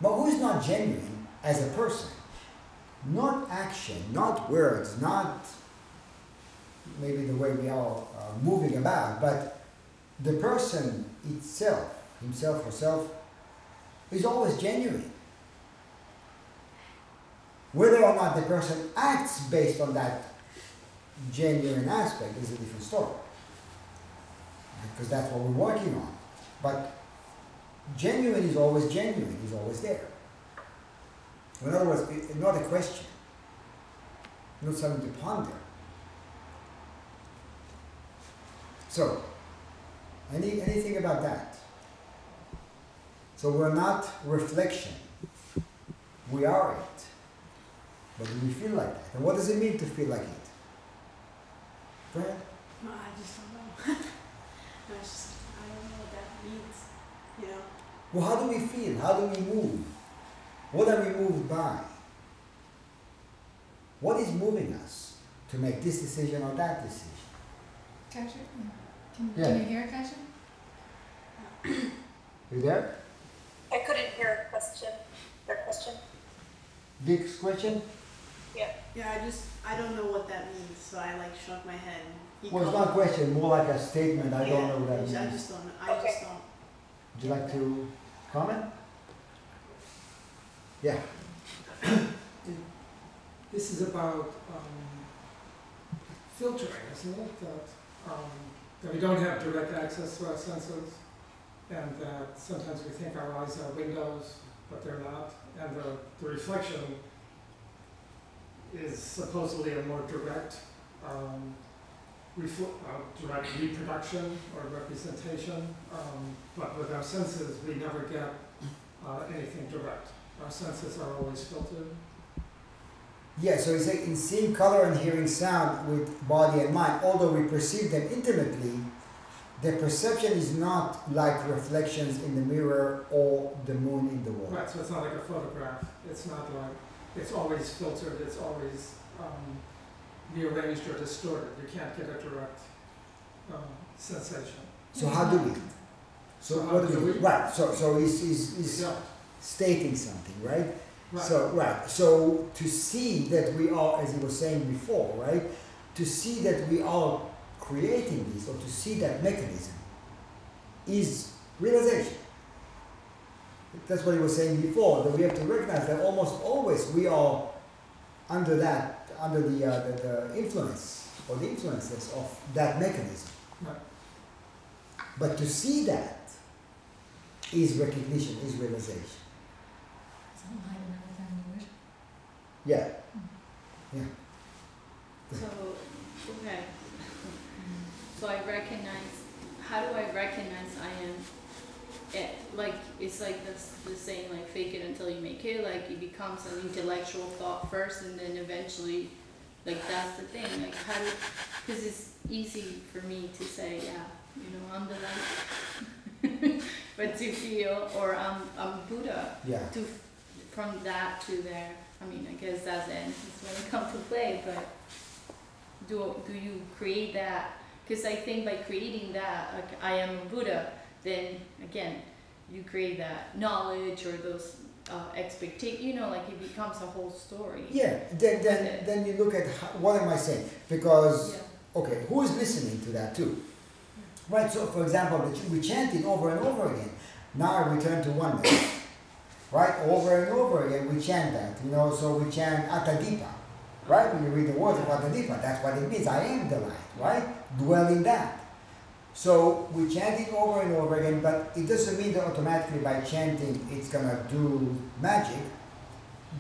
But who is not genuine as a person? Not action, not words, not maybe the way we are uh, moving about, but the person itself, himself, herself, is always genuine. Whether or not the person acts based on that genuine aspect is a different story. Because that's what we're working on. But genuine is always genuine, is always there. In other words, it's not a question, not something to ponder. So, any, anything about that? So we're not reflection. We are it. But do we feel like that? And what does it mean to feel like it? Go ahead. No, I just don't know. I just, I don't know what that means, you know? Well, how do we feel? How do we move? What are we moved by? What is moving us to make this decision or that decision? Kasha? Can, Yeah. can you hear it, Kasha? You there? I couldn't hear a question, their question. Big question? Yeah, I just, I don't know what that means, so I like shook my head. He Well, it's not a question, more like a statement. I don't Yeah, know what that I means. just don't, I just don't. Would you like to comment? Yeah. This is about um, filtering, isn't it? That, um, that we don't have direct access to our senses, and that sometimes we think our eyes are windows, but they're not, and the, the reflection is supposedly a more direct, um, uh, direct reproduction or representation, um, but with our senses, we never get uh, anything direct. Our senses are always filtered. Yeah, so he's saying in seeing color and hearing sound with body and mind, although we perceive them intimately, the perception is not like reflections in the mirror or the moon in the water. Right, so it's not like a photograph, it's not like, it's always filtered, it's always, um, rearranged or distorted, you can't get a direct, um, sensation. So how do we? So So what do do we? we? Right. So so he's, he's, he's Yeah, stating something, right? right, So right. So to see that we are, as he was saying before, right? To see that we are creating this, or to see that mechanism, is realization. That's what he was saying before, that we have to recognize that almost always we are under that, under the, uh, the, the influence or the influences of that mechanism. Right. But to see that is recognition, is realization. Is that light and everything you wish? Yeah. Yeah. So, okay. So I recognize, how do I recognize I am, it, like, it's like this, the saying, like, fake it until you make it, like, it becomes an intellectual thought first and then eventually, like, that's the thing, like, how do, cause it's easy for me to say, yeah, you know, I'm the light. But to feel, or I'm, I'm Buddha, Yeah. to from that to there. I mean, I guess that's it. It's when it comes to play, but do do you create that? Because I think by creating that, like I am a Buddha, then again, you create that knowledge or those uh, expectations. You know, like it becomes a whole story. Yeah, then, then, then you look at how, what am I saying? Because, Yeah. okay, who is listening to that too? Right, so for example, we chant it over and over again. Now I return to oneness. right, over and over again we chant that, you know, so we chant Atadipa. Right, when you read the words of Atadipa, that's what it means. I am the light, right? Dwell in that. So we chant it over and over again, but it doesn't mean that automatically by chanting it's gonna do magic.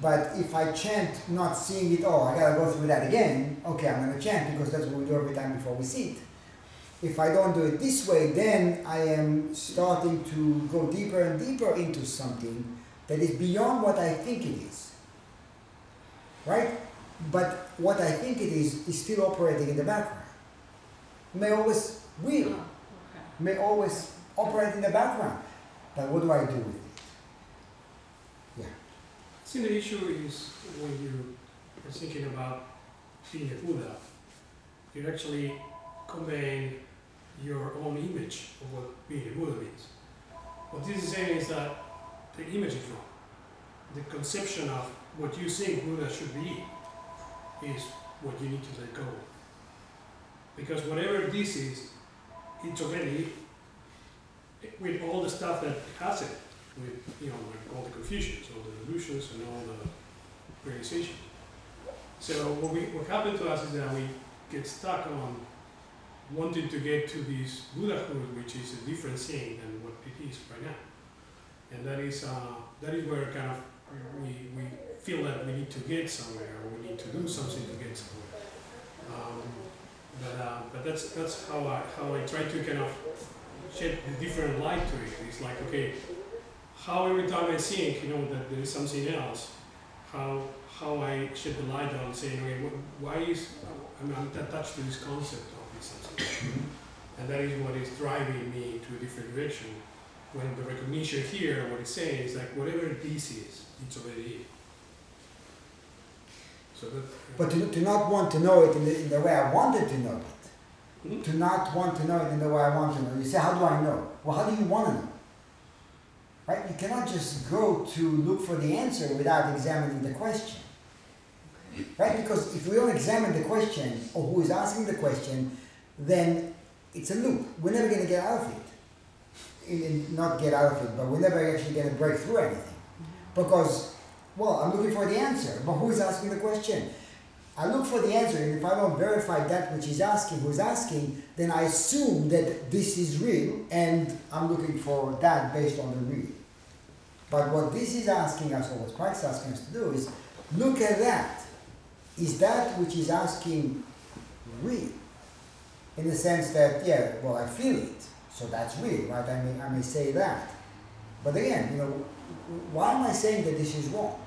But if I chant not seeing it oh, I gotta go through that again. Okay, I'm gonna chant because that's what we do every time before we see it. If I don't do it this way, then I am starting to go deeper and deeper into something that is beyond what I think it is. Right? But what I think it is is still operating in the background. May always will. May always operate in the background. But what do I do with it? Yeah. See, the issue is when you are thinking about being a Buddha, you're actually conveying your own image of what being a Buddha means. What this is saying is that the image is wrong. The conception of what you think Buddha should be is what you need to let go of. Because whatever this is, it's already with all the stuff that has it with you know like all the confusions, all the illusions, and all the realizations. So what we what happened to us is that we get stuck on wanting to get to this Buddhahood, which is a different thing than what it is right now, and that is uh, that is where kind of we we feel that we need to get somewhere, or we need to do something to get somewhere. Um, but uh, but that's that's how I how I try to kind of shed the different light to it. It's like okay, how every time I think, you know, that there is something else, how how I shed the light on saying, okay, wh- why is I'm, I'm attached to this concept of this something, and that is what is driving me to a different direction. When the recognition here, what it's saying is like whatever this is, it's already. So that. But to, to not want to know it in the, in the way I wanted to know it, Mhm. to not want to know it in the way I want to know. it. You say, how do I know? Well, how do you want to know? Right? You cannot just go to look for the answer without examining the question. Right? Because if we don't examine the question or who is asking the question, then it's a loop. We're never going to get out of it. In, in- not get out of it, but we're never actually going to break through anything. Because, well, I'm looking for the answer, but who is asking the question? I look for the answer, and if I don't verify that which is asking, who's asking, then I assume that this is real, and I'm looking for that based on the real. But what this is asking us, or what Christ is asking us to do, is look at that. Is that which is asking real? In the sense that, yeah, well, I feel it, so that's real, right? I may, I may say that. But again, you know, why am I saying that this is wrong?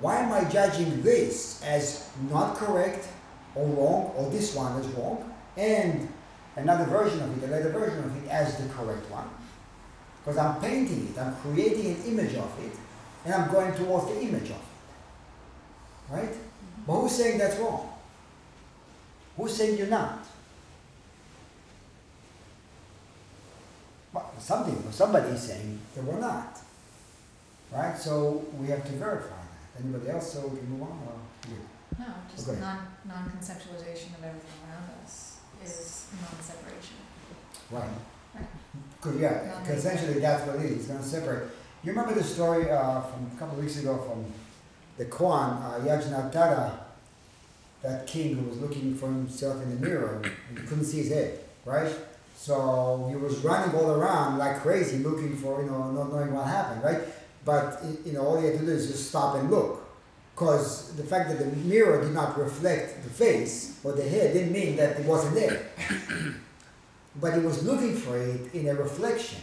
Why am I judging this as not correct or wrong, or this one as wrong, and another version of it, another version of it as the correct one? Because I'm painting it, I'm creating an image of it, and I'm going towards the image of it. Right? Mm-hmm. But who's saying that's wrong? Who's saying you're not? Well, something, somebody is saying that we're not. Right? So we have to verify. Anybody else? So we can move on? Or? No, just Okay. non, non-conceptualization of everything around us is non-separation. Right. Right. Because yeah, Not 'cause essentially that's what it is. It's going to separate. You remember the story uh, from a couple of weeks ago from the koan, uh, Yajnadatta, that king who was looking for himself in the mirror and he couldn't see his head, right? So he was running all around like crazy looking for, you know, not knowing what happened, right? But, you know, all you had to do is just stop and look. Because the fact that the mirror did not reflect the face or the head didn't mean that it wasn't there. but he was looking for it in a reflection.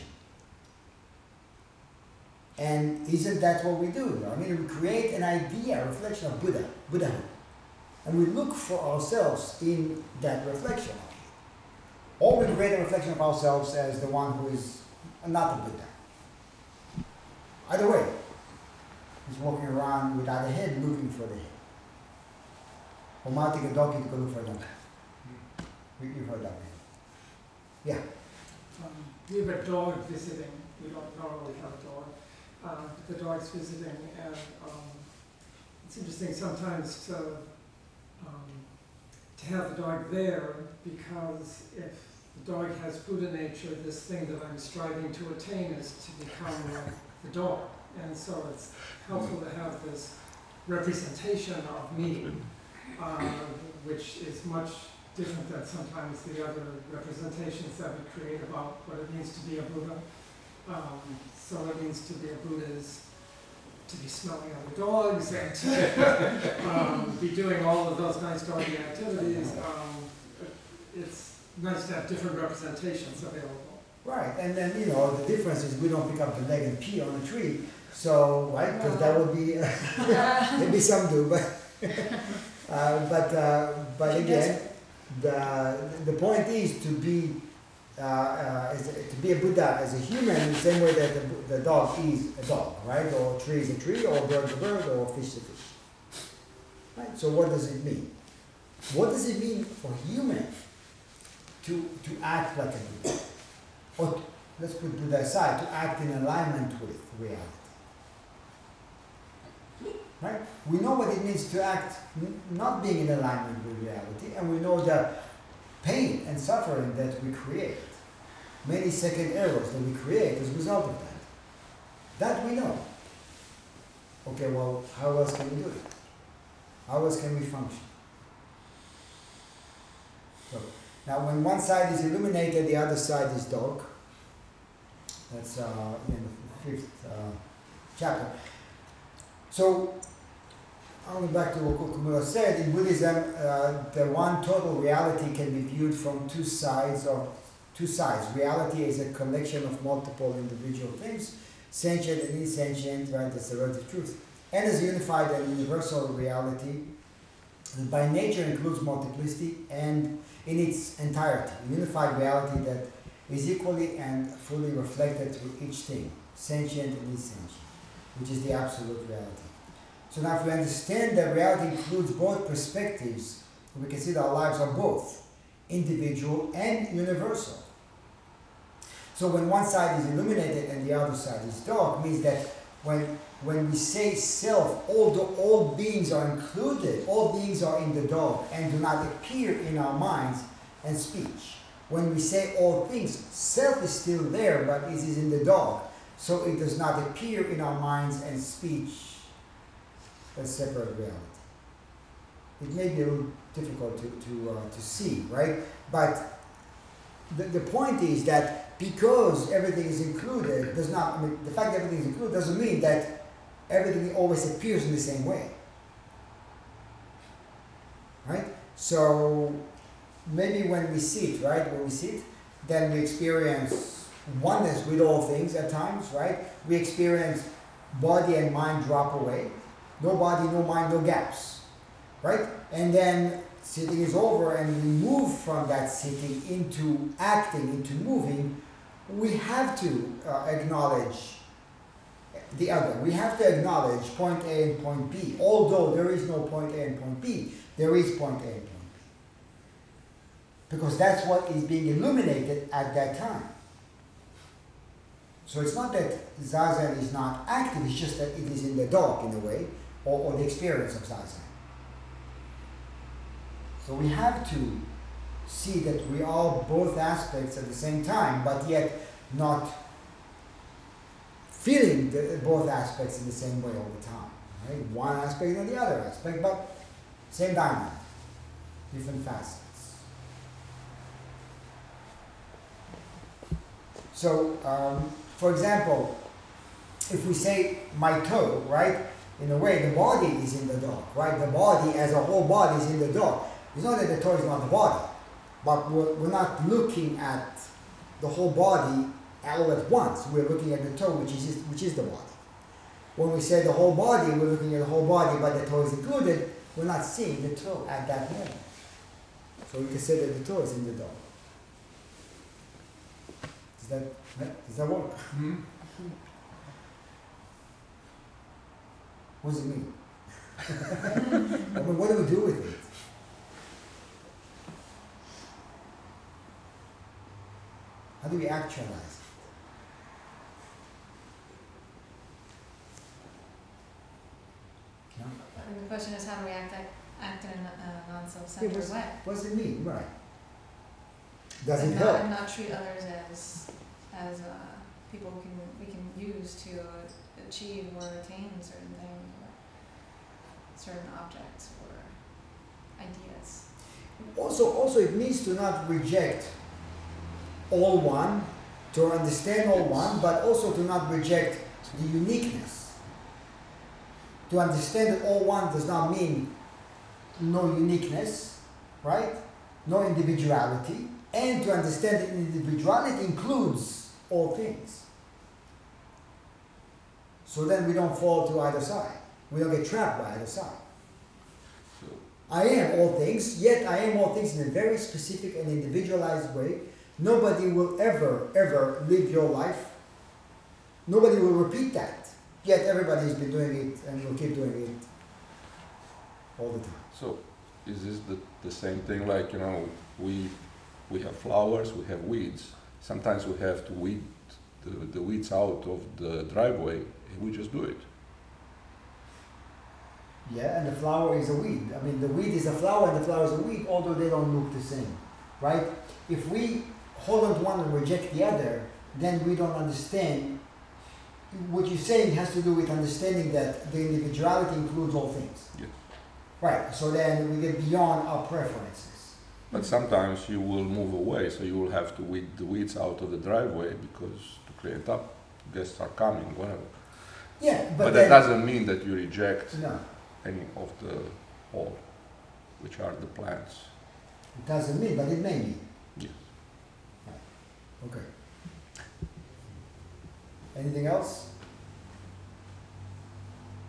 And isn't that what we do? I mean, we create an idea, a reflection of Buddha, Buddhahood. And we look for ourselves in that reflection. Or we create a reflection of ourselves as the one who is not a Buddha. Either way, he's walking around without a head looking for the head. Or mounting a donkey to go look for a. We- You've heard that before. Yeah. Um, we have a dog visiting, we don't normally have a dog, uh, the dog's visiting and, um, it's interesting sometimes to, um, to have the dog there because if the dog has Buddha nature, this thing that I'm striving to attain is to become like the dog. And so it's helpful to have this representation of me, uh, which is much different than sometimes the other representations that we create about what it means to be a Buddha. Um, so it means to be a Buddha is to be smelling other dogs and to um, be doing all of those nice doggy activities. Um, it's nice to have different representations available. Right, and then, you know, the difference is we don't pick up the leg and pee on a tree, so, right, because that would be, maybe some do, but, uh, but, uh, but again, the, the point is to be, uh, uh, a- to be a Buddha as a human in the same way that the, the dog is a dog, right? Or a tree is a tree, or a bird is a bird, or a fish is a fish. Right, so what does it mean? What does it mean for human to, to act like a Buddha? Or, to- let's put Buddha aside, to act in alignment with reality. Right? We know what it means to act not being in alignment with reality, and we know the pain and suffering that we create, many second errors that we create as a result of that. That we know. Okay, well, how else can we do it? How else can we function? So, now, when one side is illuminated, the other side is dark. That's uh, in the fifth uh, chapter. So, I'll back to what Okumura said. In Buddhism, uh, the one total reality can be viewed from two sides of two sides. Reality is a collection of multiple individual things, sentient and insentient, right? That's the relative truth. And as unified and universal reality, by nature includes multiplicity and in its entirety, unified reality that is equally and fully reflected through each thing, sentient and insentient, which is the absolute reality. So now if we understand that reality includes both perspectives, we can see that our lives are both individual and universal. So when one side is illuminated and the other side is dark, means that when when we say self, all the all beings are included, all beings are in the dog and do not appear in our minds and speech. When we say all things, self is still there, but it is in the dog, so it does not appear in our minds and speech as separate reality. It may be a little difficult to, to, uh, to see, right? But the, the point is that because everything is included, does not, I mean, the fact that everything is included doesn't mean that everything always appears in the same way. Right? So maybe when we sit, right, when we sit, then we experience oneness with all things at times, right? We experience body and mind drop away. No body, no mind, no gaps. Right? And then sitting is over and we move from that sitting into acting, into moving, we have to uh, acknowledge the other. We have to acknowledge point A and point B. Although there is no point A and point B, there is point A and point B. Because that's what is being illuminated at that time. So it's not that Zazen is not active, it's just that it is in the dark in a way, or, or the experience of Zazen. So we have to see that we are both aspects at the same time, but yet not feeling the, both aspects in the same way all the time. Right? One aspect and the other aspect, but same diamond, different facets. So, um, for example, if we say my toe, right? In a way, the body is in the dog, right? The body as a whole body is in the dog. It's not that the toe is not the body, but we're, we're not looking at the whole body all at once. We're looking at the toe, which is which is the body. When we say the whole body, we're looking at the whole body, but the toe is included. We're not seeing the toe at that moment. So we can say that the toe is in the dog. Does that does that work? Hmm? What does it mean? I mean, what do we do with it? How do we actualize it? No? And the question is how do we act, act in a Yeah, non-self-centered what's- way? What does it mean? Right. Does it and not, help? and not treat others as as uh, people we can we can use to uh, achieve or attain certain things or certain objects or ideas. Also, also it means to not reject all one, to understand all one, but also to not reject the uniqueness. To understand that all one does not mean no uniqueness, right? No individuality, and to understand that individuality includes all things. So then we don't fall to either side. We don't get trapped by either side. I am all things, yet I am all things in a very specific and individualized way. Nobody will ever, ever live your life. Nobody will repeat that. Yet everybody's been doing it and will keep doing it all the time. so is this the, the same thing like, you know, we, we have flowers, we have weeds. Sometimes we have to weed the, the weeds out of the driveway, and we just do it. Yeah, and the flower is a weed. I mean, the weed is a flower and the flower is a weed, although they don't look the same, right? If we hold on to one and reject the other, then we don't understand. What you're saying has to do with understanding that the individuality includes all things. Yes. Right, so then we get beyond our preferences. But sometimes you will move away, so you will have to weed the weeds out of the driveway because to clear it up, guests are coming, whatever. Yeah, but, But that doesn't mean that you reject No, any of the all, which are the plants. it doesn't mean, but it may mean. Yes. Okay. Anything else?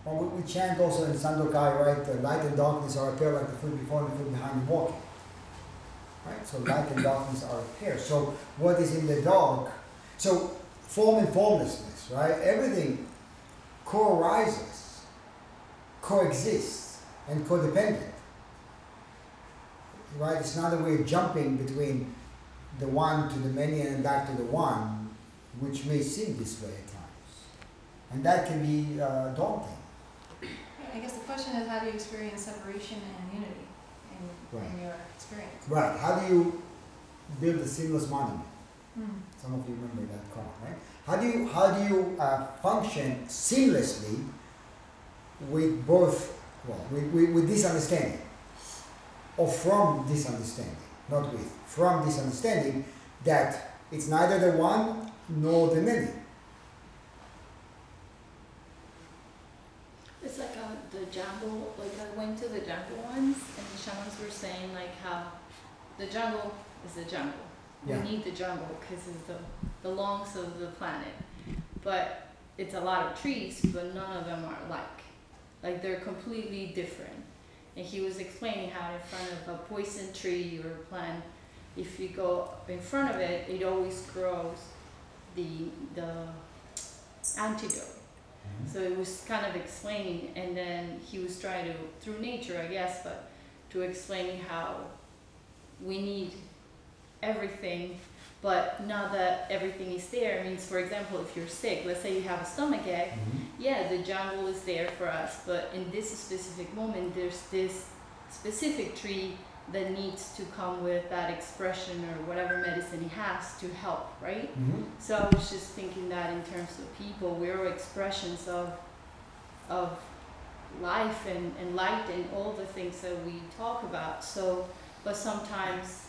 Well, we, we chant also in Sandokai, right? The light and darkness are a pair like the foot before and the foot behind the walking. Right? So light and darkness are a pair. So what is in the dark? So form and formlessness, right? Everything co-arises, coexists, and codependent. Right? It's not that we're jumping between the one to the many and back to the one, which may seem this way at times. And that can be uh, daunting. I guess the question is how do you experience separation and unity in, Right. in your experience? Right. How do you build a seamless monument? Hmm. Some of you remember that call, right? How do you how do you uh, function seamlessly with both well with, with, with this understanding or from this understanding, not with from this understanding that it's neither the one nor the many. It's like uh, the jungle, like I went to the jungle once and the shamans were saying like how the jungle is the jungle. Yeah. We need the jungle because it's the, the lungs of the planet. But it's a lot of trees, but none of them are alike. Like they're completely different. And he was explaining how in front of a poison tree or a plant, if you go in front of it, it always grows the the antidote. Mm-hmm. So it was kind of explaining, and then he was trying to, through nature, I guess, but to explain how we need everything, but now that everything is there, means, for example, if you're sick, let's say you have a stomach ache, mm-hmm. yeah, the jungle is there for us, but in this specific moment, there's this specific tree that needs to come with that expression or whatever medicine he has to help, right? Mhm. So I was just thinking that in terms of people, we're expressions of of life and, and light and all the things that we talk about. So but sometimes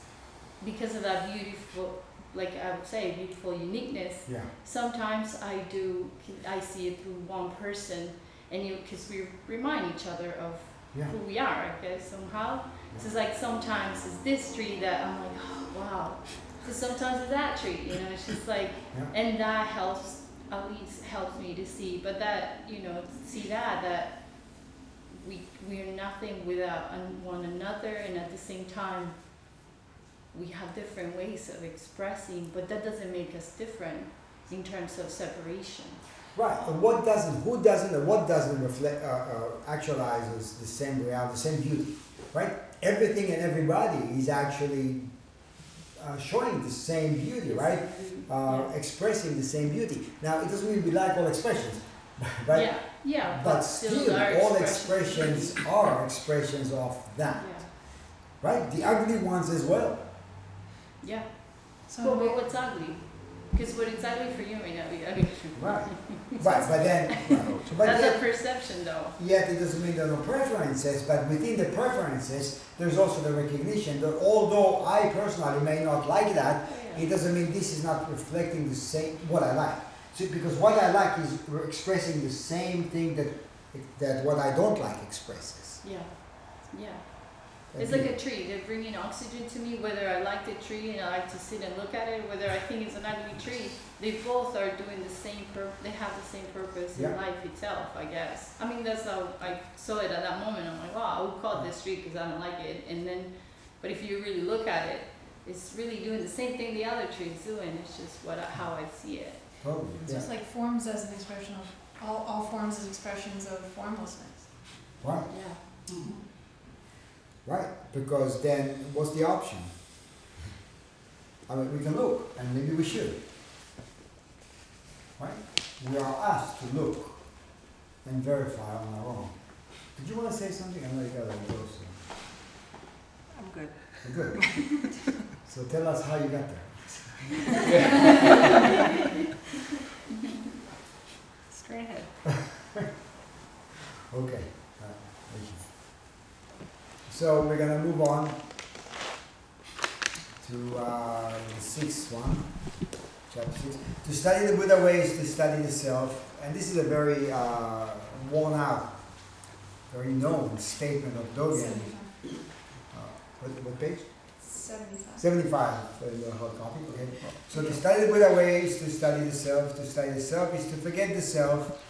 because of that beautiful like I would say, beautiful uniqueness, Yeah. sometimes I do I see it through one person and you because we remind each other of Yeah. who we are, I guess somehow. So it's like sometimes it's this tree that I'm like, oh, wow. So sometimes it's that tree, you know. It's just like, Yeah. and that helps at least helps me to see. But that you know, see that that we we're nothing without one another, and at the same time, we have different ways of expressing. But that doesn't make us different in terms of separation. Right, and what doesn't, who doesn't, and what doesn't reflect, uh, uh, actualizes the same reality, the same beauty, right? Everything and everybody is actually uh, showing the same beauty, right? Uh, expressing the same beauty. Now, it doesn't mean we like all expressions, right? Yeah, yeah. But still, our all expression- expressions are expressions of that, Yeah. right? The ugly ones as well. Yeah. So But we- what- what's ugly? Because what is ugly for you may not be ugly. Right. Right, but then, but That's then, a perception, though. Yet it doesn't mean there are no preferences, but within the preferences, there's also the recognition that although I personally may not like that, it doesn't mean this is not reflecting the same what I like. So because what I like is re- expressing the same thing that that what I don't like expresses. Yeah. Yeah. It's like a tree. They're bringing oxygen to me, whether I like the tree and I like to sit and look at it, whether I think it's an ugly tree. They both are doing the same pur- They have the same purpose in Yeah. life itself, I guess. I mean, that's how I saw it at that moment. I'm like, wow, I would call it this tree because I don't like it. And then, but if you really look at it, it's really doing the same thing the other tree is doing. It's just what how I see it. Totally. So Yeah. it's just like forms as an expression of, all, all forms as expressions of formlessness. Right. Yeah. Mm-hmm. Right. Because then what's the option? I mean we can look and maybe we should. Right? We are asked to look and verify on our own. Did you want to say something? I know you got to go soon. I'm good. You're Good. so tell us how you got there. Straight ahead. Okay. Uh. So we're gonna move on to uh, the sixth one, chapter six. To study the Buddha way is to study the self, and this is a very uh, worn out, very known statement of Dogen. Uh, what, what page? Seventy-five. 75 in the hard copy, okay. So to study the Buddha way is to study the self, to study the self is to forget the self,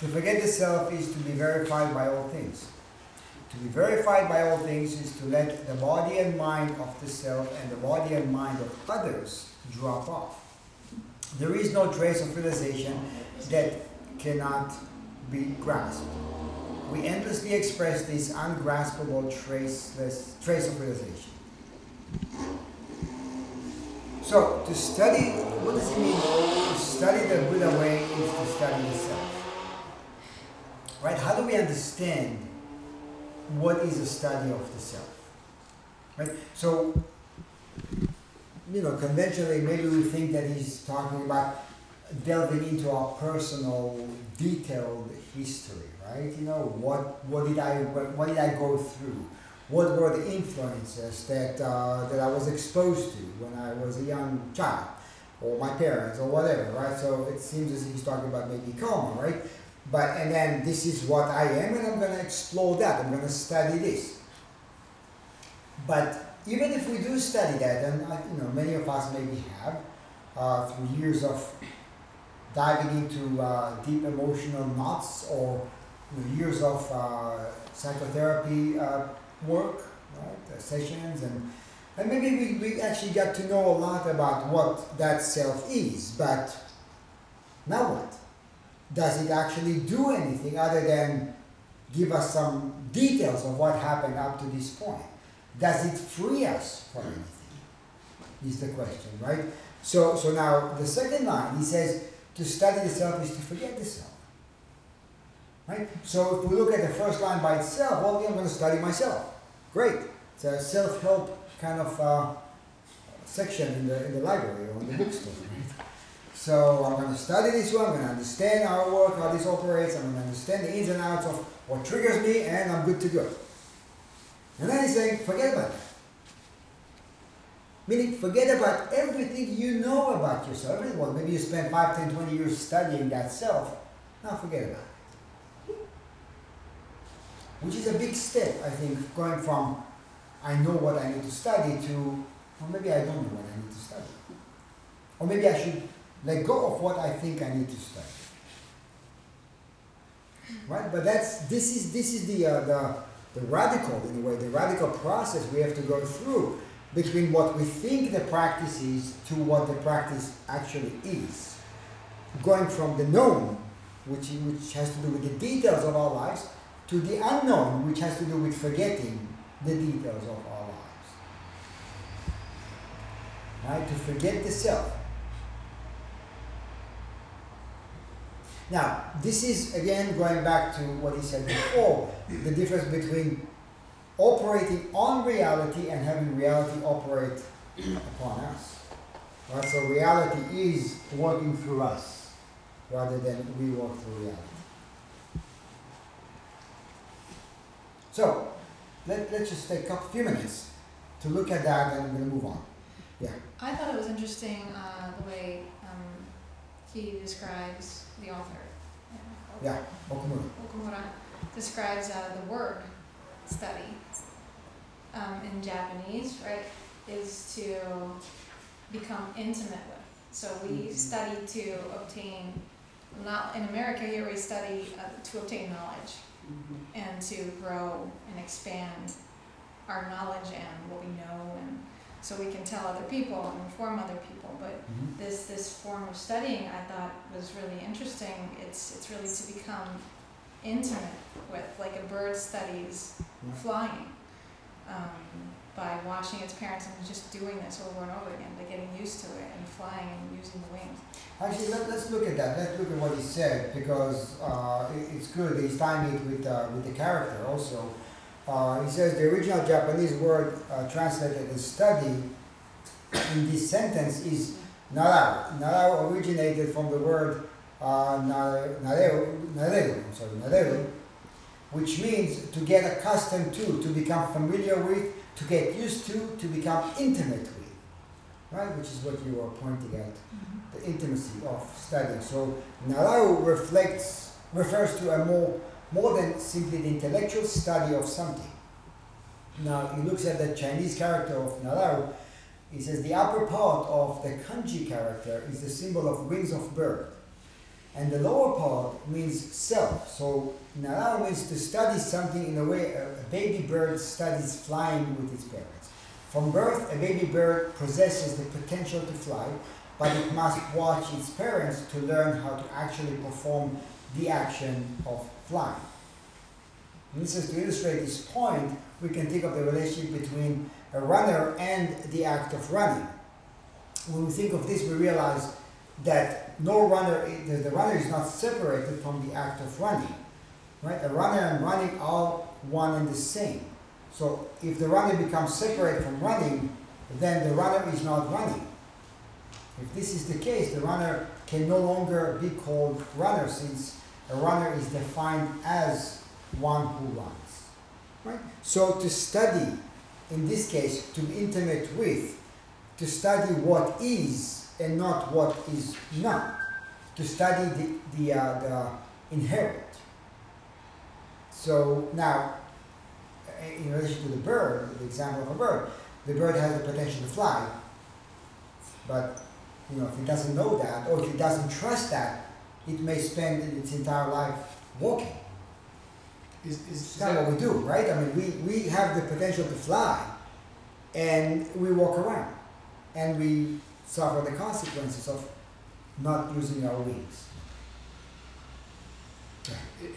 to forget the self is to be verified by all things. To be verified by all things is to let the body and mind of the self and the body and mind of others drop off. There is no trace of realization that cannot be grasped. We endlessly express this ungraspable traceless trace of realization. So, to study, what does it mean to study the Buddha way is to study the self? Right? How do we understand what is a study of the self? Right? So, you know, conventionally, maybe we think that he's talking about delving into our personal, detailed history, right? You know, what what did I what, what did I go through? What were the influences that uh, that I was exposed to when I was a young child, or my parents, or whatever, right? So it seems as if he's talking about maybe karma, right? But and then this is what I am, and I'm going to explore that. I'm going to study this. But even if we do study that, and uh, you know, many of us maybe have uh, through years of diving into uh, deep emotional knots or you know, years of uh, psychotherapy uh, work, right, sessions, and and maybe we, we actually got to know a lot about what that self is. But now what? Does it actually do anything other than give us some details of what happened up to this point? Does it free us from anything? Is the question, right? So, so now the second line, he says, to study the self is to forget the self. Right? So if we look at the first line by itself, well, I'm going to study myself. Great. It's a self-help kind of uh, section in the in the library or in the bookstore. Right? So I'm going to study this one. I'm going to understand how it works, how this operates. I'm going to understand the ins and outs of what triggers me, and I'm good to go. And then he's saying, forget about that. Meaning, forget about everything you know about yourself. Everything. Well, maybe you spent 5, 10, 20 years studying that self. Now forget about it. Which is a big step, I think, going from I know what I need to study to, well, maybe I don't know what I need to study. Or maybe I should let go of what I think I need to study. Right? But that's this is this is the uh, the the radical in a way the radical process we have to go through between what we think the practice is to what the practice actually is. Going from the known, which which has to do with the details of our lives, to the unknown, which has to do with forgetting the details of our lives. Right? To forget the self. Now, this is again going back to what he said before the difference between operating on reality and having reality operate upon us. Right? So, reality is working through us rather than we work through reality. So, let, let's just take a few minutes to look at that and I'm going to move on. Yeah. I thought it was interesting uh, the way um, he describes the author. Yeah, Okumura. Okumura describes uh, the word study um, in Japanese, right, is to become intimate with. So we Mhm. study to obtain, not in America here we study uh, to obtain knowledge and to grow and expand our knowledge and what we know and so we can tell other people and inform other people. But Mhm. this this form of studying I thought was really interesting. It's it's really to become intimate with, like a bird studies Yeah. flying um, by watching its parents and just doing this over and over again, by getting used to it and flying and using the wings. Actually, let, let's look at that. Let's look at what he said because uh, it, it's good. He's tying it with, uh, with the character also. Uh, he says the original Japanese word uh, translated as study in this sentence is narau. Narau originated from the word uh, nare- nareru, nareru, I'm sorry, nareru, which means to get accustomed to, to become familiar with, to get used to, to become intimate with. Right? Which is what you were pointing at the intimacy of studying. So Narau reflects refers to a more more than simply the intellectual study of something. Now he looks at the Chinese character of Narau, he says the upper part of the kanji character is the symbol of wings of bird. And the lower part means self. So Narau means to study something in a way a baby bird studies flying with its parents. From birth, a baby bird possesses the potential to fly, but it must watch its parents to learn how to actually perform the action of this is to illustrate this point, we can think of the relationship between a runner and the act of running. When we think of this, we realize that no runner, the, the runner is not separated from the act of running. Right? A runner and running are one and the same. So if the runner becomes separate from running, then the runner is not running. If this is the case, the runner can no longer be called runner since a runner is defined as one who runs. Right? So to study, in this case, to be intimate with, to study what is and not what is not, to study the, the, uh, the inherent. So now, in relation to the bird, the example of a bird, the bird has the potential to fly, but you know, if it doesn't know that, or if it doesn't trust that, it may spend its entire life walking. Is, is, is that, what we do, right? I mean, we, we have the potential to fly, and we walk around, and we suffer the consequences of not using our wings.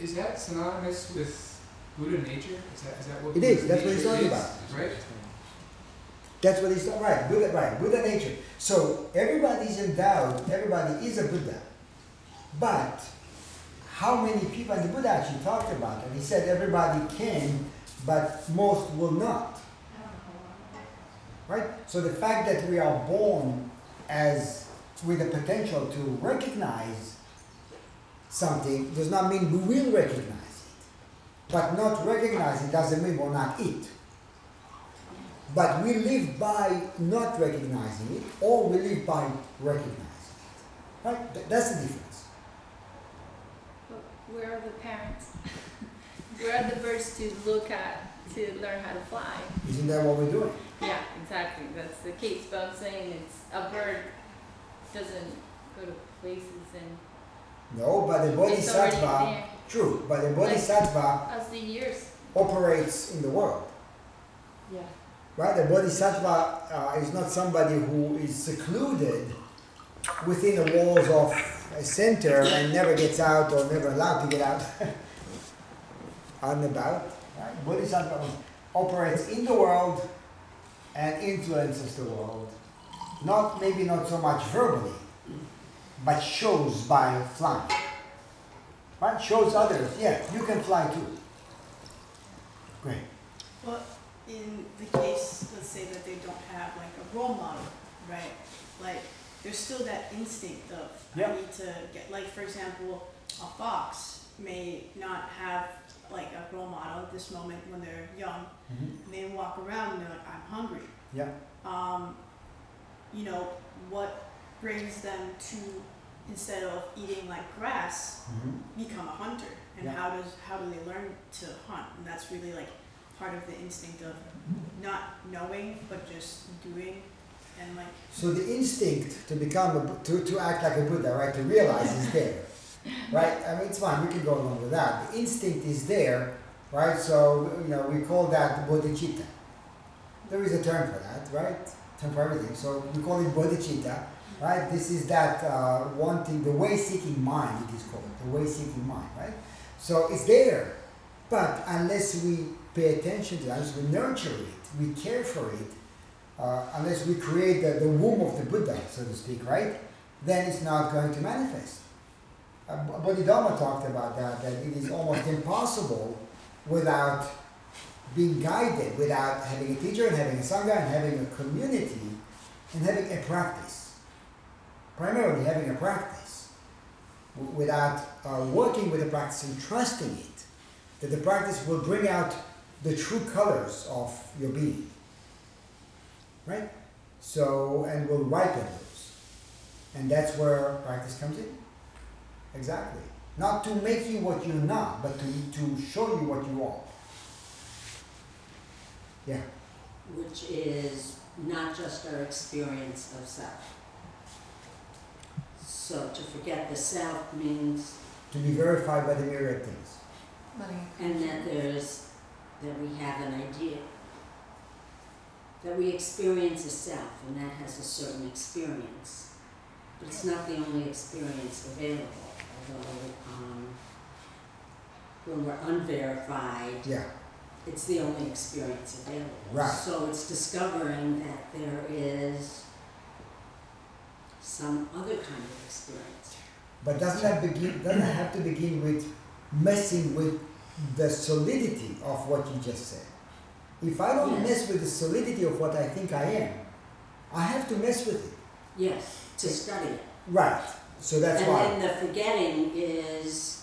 is that synonymous with Buddha nature? Is that, is that what It is, that's what he's talking about. Right? That's what he's talking right. Buddha, right? Buddha nature. So everybody is endowed. Everybody is a Buddha, but how many people? And the Buddha actually talked about it. He said everybody can, but most will not. right? So the fact that we are born as with the potential to recognize something does not mean we will recognize it. But not recognizing doesn't mean we're not it. But we live by not recognizing it, or we live by recognizing it. Right? That's the difference. Where are the parents? where are the birds to look at to learn how to fly? Isn't that what we're doing? Yeah, exactly. That's the case. But I'm saying it's a bird doesn't go to places and No, but the bodhisattva, true, but the bodhisattva as the years. operates in the world. Yeah. Right? The bodhisattva uh, is not somebody who is secluded within the walls of center and never gets out or never allowed to get out out and about. Right? Bodhisattva operates in the world and influences the world. Not maybe not so much verbally, but shows by flying. Right? Shows others, yeah, you can fly too. Great. Well, in the case, let's say that they don't have like a role model, right? Like, there's still that instinct of, Yeah. I need to get, like, for example, a fox may not have like a role model at this moment when they're young, Mhm. and they walk around and they're like, I'm hungry. Yeah. Um, you know, what brings them to, instead of eating like grass, Mhm. become a hunter and Yeah. how does how do they learn to hunt and that's really like part of the instinct of not knowing but just doing and like So the instinct to become a, to, to act like a Buddha, right, to realize is there, right? I mean, it's fine. We can go along with that. The instinct is there, right? So you know, we call that bodhicitta. There is a term for that, right? Term for everything. So we call it bodhicitta, right? This is that uh, wanting, the way-seeking mind. It is called the way-seeking mind, right? So it's there, but unless we pay attention to it, unless we nurture it, we care for it, uh, unless we create the, the womb of the Buddha, so to speak, right? Then it's not going to manifest. Uh, Bodhidharma talked about that, that it is almost impossible without being guided, without having a teacher and having a sangha and having a community and having a practice. Primarily having a practice. W- Without uh, working with the practice and trusting it, that the practice will bring out the true colors of your being right? So, and we'll ripen those. And that's where practice comes in. Exactly. Not to make you what you're not, but to, to show you what you are. Yeah. which is not just our experience of self. So to forget the self means, To be verified by the myriad things. Letting it come and to that there's, that we have an idea. That we experience a self, and that has a certain experience. But it's not the only experience available, although, um, when we're unverified, Yeah. it's the only experience available. Right. So it's discovering that there is some other kind of experience. But doesn't that begin doesn't it have to begin with messing with the solidity of what you just said? If I don't Yes. mess with the solidity of what I think I am, I have to mess with it. Yes, to study it. Right. So that's and why. And then the forgetting is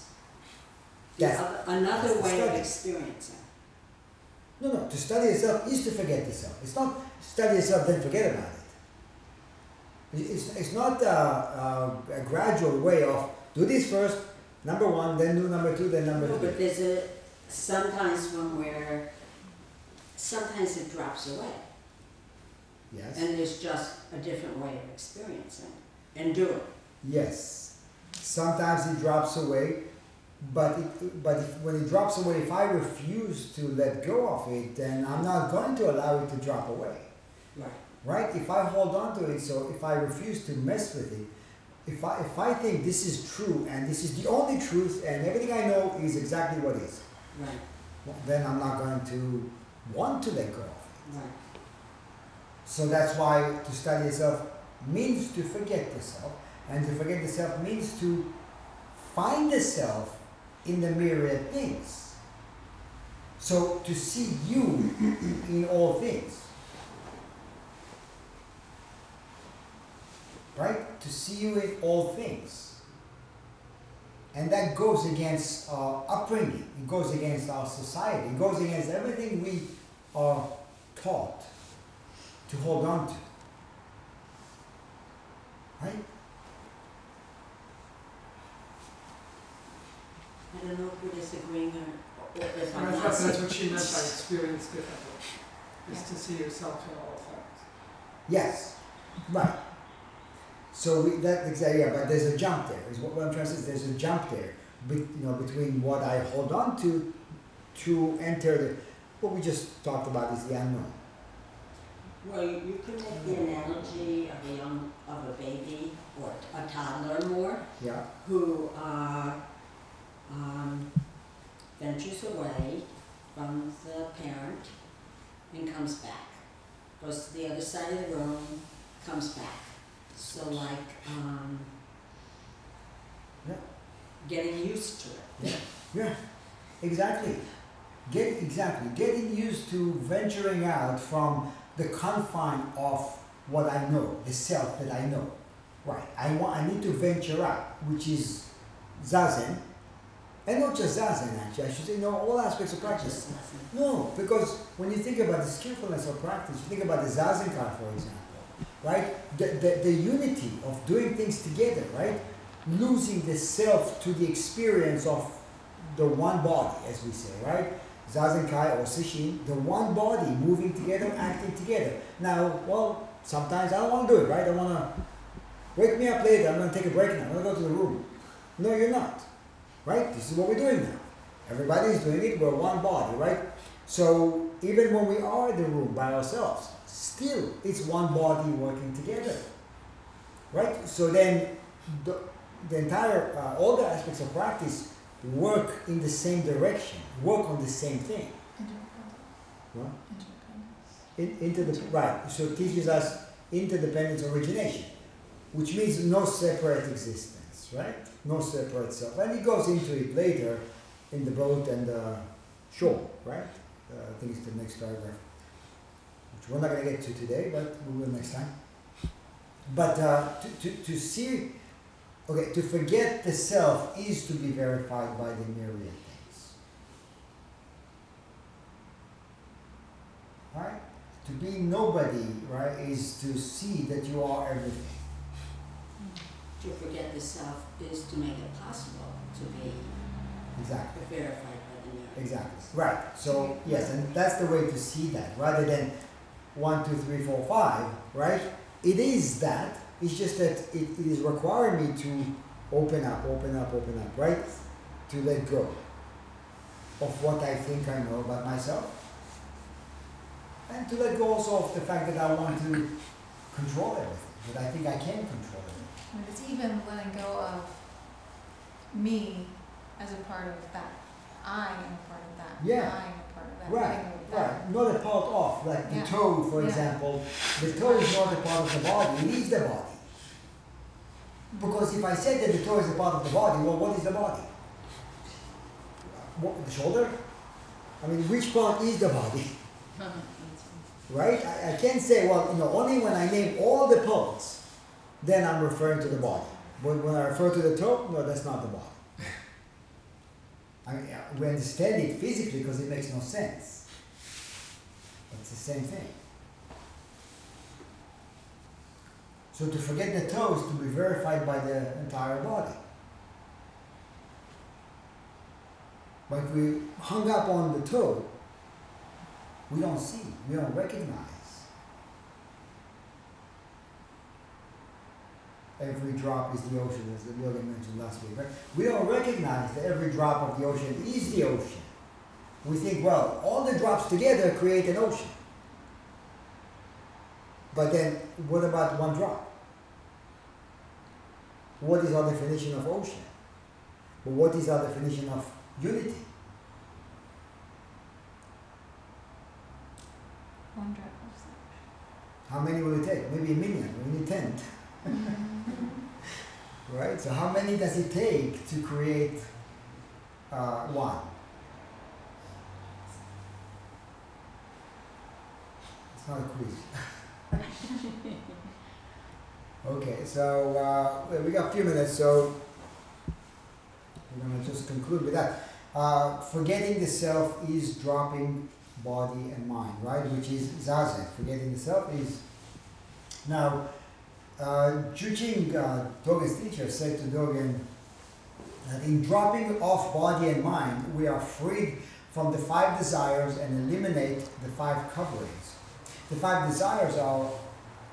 That's- oth- another that's way of experiencing. No, no, to study yourself is to forget yourself. It's not study yourself then forget about it. It- It's, it's not a, a, a gradual way of do this first, number one, then do number two, then number No, three. but there's a sometimes when we're sometimes it drops away, Yes. and there's just a different way of experiencing and doing. yes. Sometimes it drops away, but it, but if, when it drops away, if I refuse to let go of it, then I'm not going to allow it to drop away. Right. right? If I hold on to it, so if I refuse to mess with it, if I if I think this is true and this is the only truth and everything I know is exactly what is, Right. well, then I'm not going to want to let go of it. Right. So that's why to study yourself means to forget the self, and to forget the self means to find the self in the myriad things. So to see you in all things. Right? To see you in all things. And that goes against our upbringing. It goes against our society. It goes against everything we are taught to hold on to. Right? I don't know if we're disagreeing or, or if I'm I not. thought that's see- what she meant by experience differently, is to see yourself in all things. Yes, right. So we, that exactly, yeah, but there's a jump there. Is what, what I'm trying to say. Is there's a jump there, be, you know, between what I hold on to, to enter the, what we just talked about is the unknown. Well, you could make the analogy of a young, of a baby or a toddler more, Yeah, who, uh, um, ventures away from the parent and comes back. Goes to the other side of the room, comes back. So like, um, Yeah. getting used to it. Yeah, yeah, exactly. Get exactly getting used to venturing out from the confine of what I know, the self that I know. Right. I want. I need to venture out, which is zazen, and not just zazen. Actually, I should say no. All aspects of practice. No, because when you think about the skillfulness of practice, you think about the Zazenkai, for example, right? The, the, the unity of doing things together, right? Losing the self to the experience of the one body, as we say, right? Zazenkai or Sesshin, the one body moving together, acting together. Now, well, sometimes I don't want to do it, right? I want to wake me up later, I'm going to take a break now, I'm going to go to the room. No, you're not, right? This is what we're doing now. Everybody is doing it, we're one body, right? So even when we are in the room by ourselves, still it's one body working together, right? So then the, the entire, uh, all the aspects of practice work in the same direction, work on the same thing. Interdependence. What? Interdependence. In, into the right. So it teaches us interdependence origination, which means no separate existence, right? No separate self. And he goes into it later in the boat and the shore, right? Uh, I think it's the next paragraph, which we're not going to get to today, but we will next time. But uh, to, to, to see, okay, to forget the self is to be verified by the myriad things. Right? To be nobody, right, is to see that you are everything. To forget the self is to make it possible to be Exactly. verified by the myriad. Exactly. Right. So yes, and that's the way to see that, rather than one, two, three, four, five. Right. It is that. It's just that it, it is requiring me to open up, open up, open up. Right. To let go of what I think I know about myself, and to let go also of the fact that I want to control everything. That I think I can control everything. And it's even letting go of me as a part of that. I am a part of that. Yeah. I am a part of that. Right, of that. right. Not a part of, like the toe, for Yeah. example. The toe is not a part of the body, it is the body. Because if I said that the toe is a part of the body, well, what is the body? What, the shoulder? I mean, which part is the body? Right? I, I can't say, well, you know, only when I name all the parts, then I'm referring to the body. But when I refer to the toe, no, that's not the body. I mean, yeah, we understand it physically because it makes no sense. It's the same thing. So to forget the toe is to be verified by the entire body. But we hung up on the toe, we don't see, we don't recognize. Every drop is the ocean, as the Yogi mentioned last week, right? We don't recognize that every drop of the ocean is the ocean. We think, well, all the drops together create an ocean. But then, what about one drop? What is our definition of ocean? But what is our definition of unity? One drop of the How many will it take? Maybe a million, we need ten. right? So how many does it take to create uh, one? It's not a quiz. Okay, so uh, we- got a few minutes, so we're gonna just conclude with that. Uh, forgetting the self is dropping body and mind, right? Which is zazen. Forgetting the self is now. Uh, Rujing, uh, Dogen's teacher, said to Dogen that in dropping off body and mind, we are freed from the five desires and eliminate the five coverings. The five desires are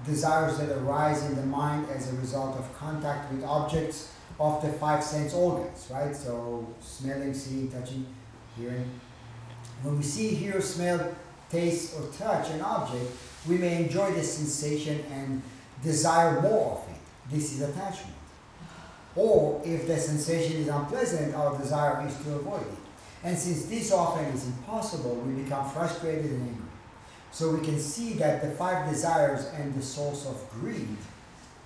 desires that arise in the mind as a result of contact with objects of the five sense organs, right? So smelling, seeing, touching, hearing. When we see, hear, smell, taste, or touch an object, we may enjoy the sensation and desire more of it. This is attachment. Or if the sensation is unpleasant, our desire is to avoid it. And since this often is impossible, we become frustrated and angry. So we can see that the five desires and the source of greed,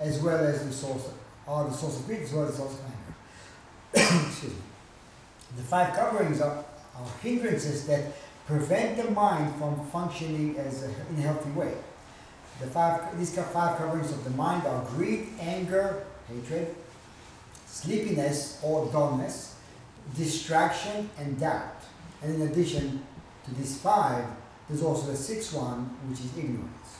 as well as the source are the source of greed as well as the source of anger. Excuse me. The five coverings are, are hindrances that prevent the mind from functioning as a, in a healthy way. The five these five coverings of the mind are greed, anger, hatred, sleepiness or dullness, distraction, and doubt. And in addition to these five, there's also the sixth one, which is ignorance.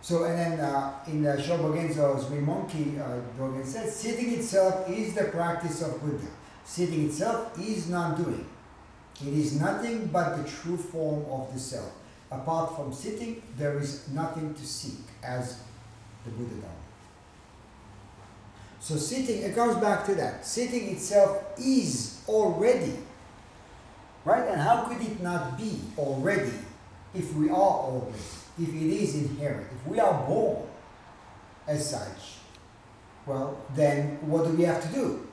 So, and then uh, in the Shobogenzo's Zuimonki, uh, Dogen says, sitting itself is the practice of Buddha. Sitting itself is non-doing. It is nothing but the true form of the self. Apart from sitting, there is nothing to seek, as the Buddha taught. So sitting, it comes back to that. Sitting itself is already. Right? And how could it not be already if we are already? If it is inherent? If we are born as such, well, then what do we have to do?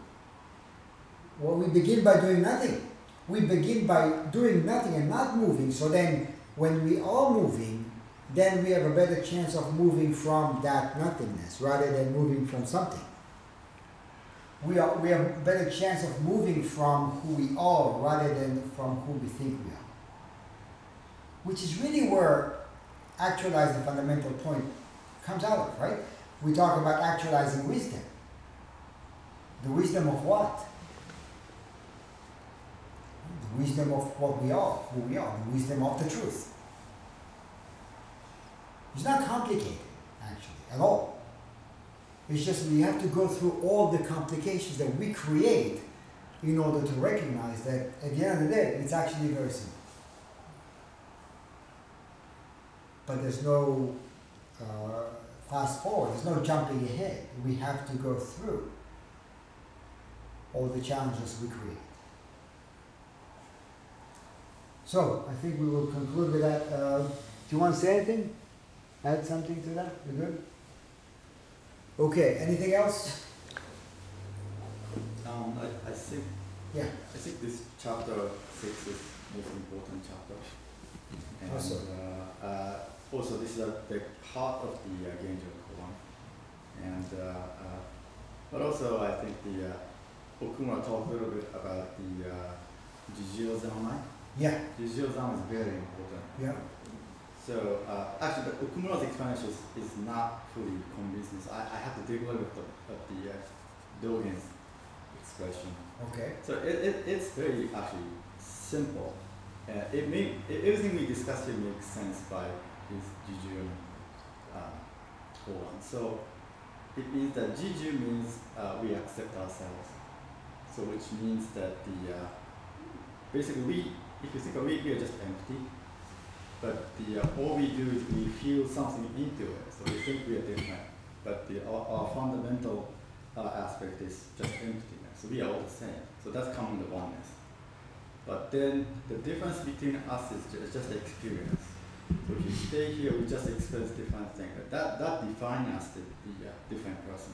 Well, we begin by doing nothing. We begin by doing nothing and not moving. So then, when we are moving, then we have a better chance of moving from that nothingness rather than moving from something we, are, we have a better chance of moving from who we are rather than from who we think we are. Which is really where actualizing the fundamental point comes out of, right? We talk about actualizing wisdom. The wisdom of what? The wisdom of what we are, who we are, the wisdom of the truth. It's not complicated, actually, at all. It's just we have to go through all the complications that we create in order to recognize that at the end of the day, it's actually very simple. But there's no uh, fast forward, there's no jumping ahead. We have to go through all the challenges we create. So, I think we will conclude with that. Uh, do you want to say anything? Add something to that? You good? Okay, anything else? Um, I, I think Yeah. I think this chapter six is most important chapter. And Also. uh, uh, also this is a the heart of the uh, Genjo Koan. And uh, uh, but also I think the uh, Okumura talked a little bit about the uh, Jijuyu Zanmai. Yeah, Jijuyu Zanmai is very important. yeah. So uh, actually, the Okumura's explanation is, is not fully convincing. So I, I have to dig a little bit of, of the uh, Dogen's expression. Okay. So it, it, it's very actually simple. Uh, it make, it, everything we discussed here makes sense by his Juju uh, koan. So it means that Juju means uh, we accept ourselves. So which means that the uh, basically we, if you think of it, we are just empty. But the uh, all we do is we feel something into it. So we think we are different. But the our, our fundamental uh, aspect is just emptiness. So we are all the same. So that's common to oneness. But then the difference between us is just, just experience. So if you stay here, we just experience different things. That that defines us the, the uh, different person.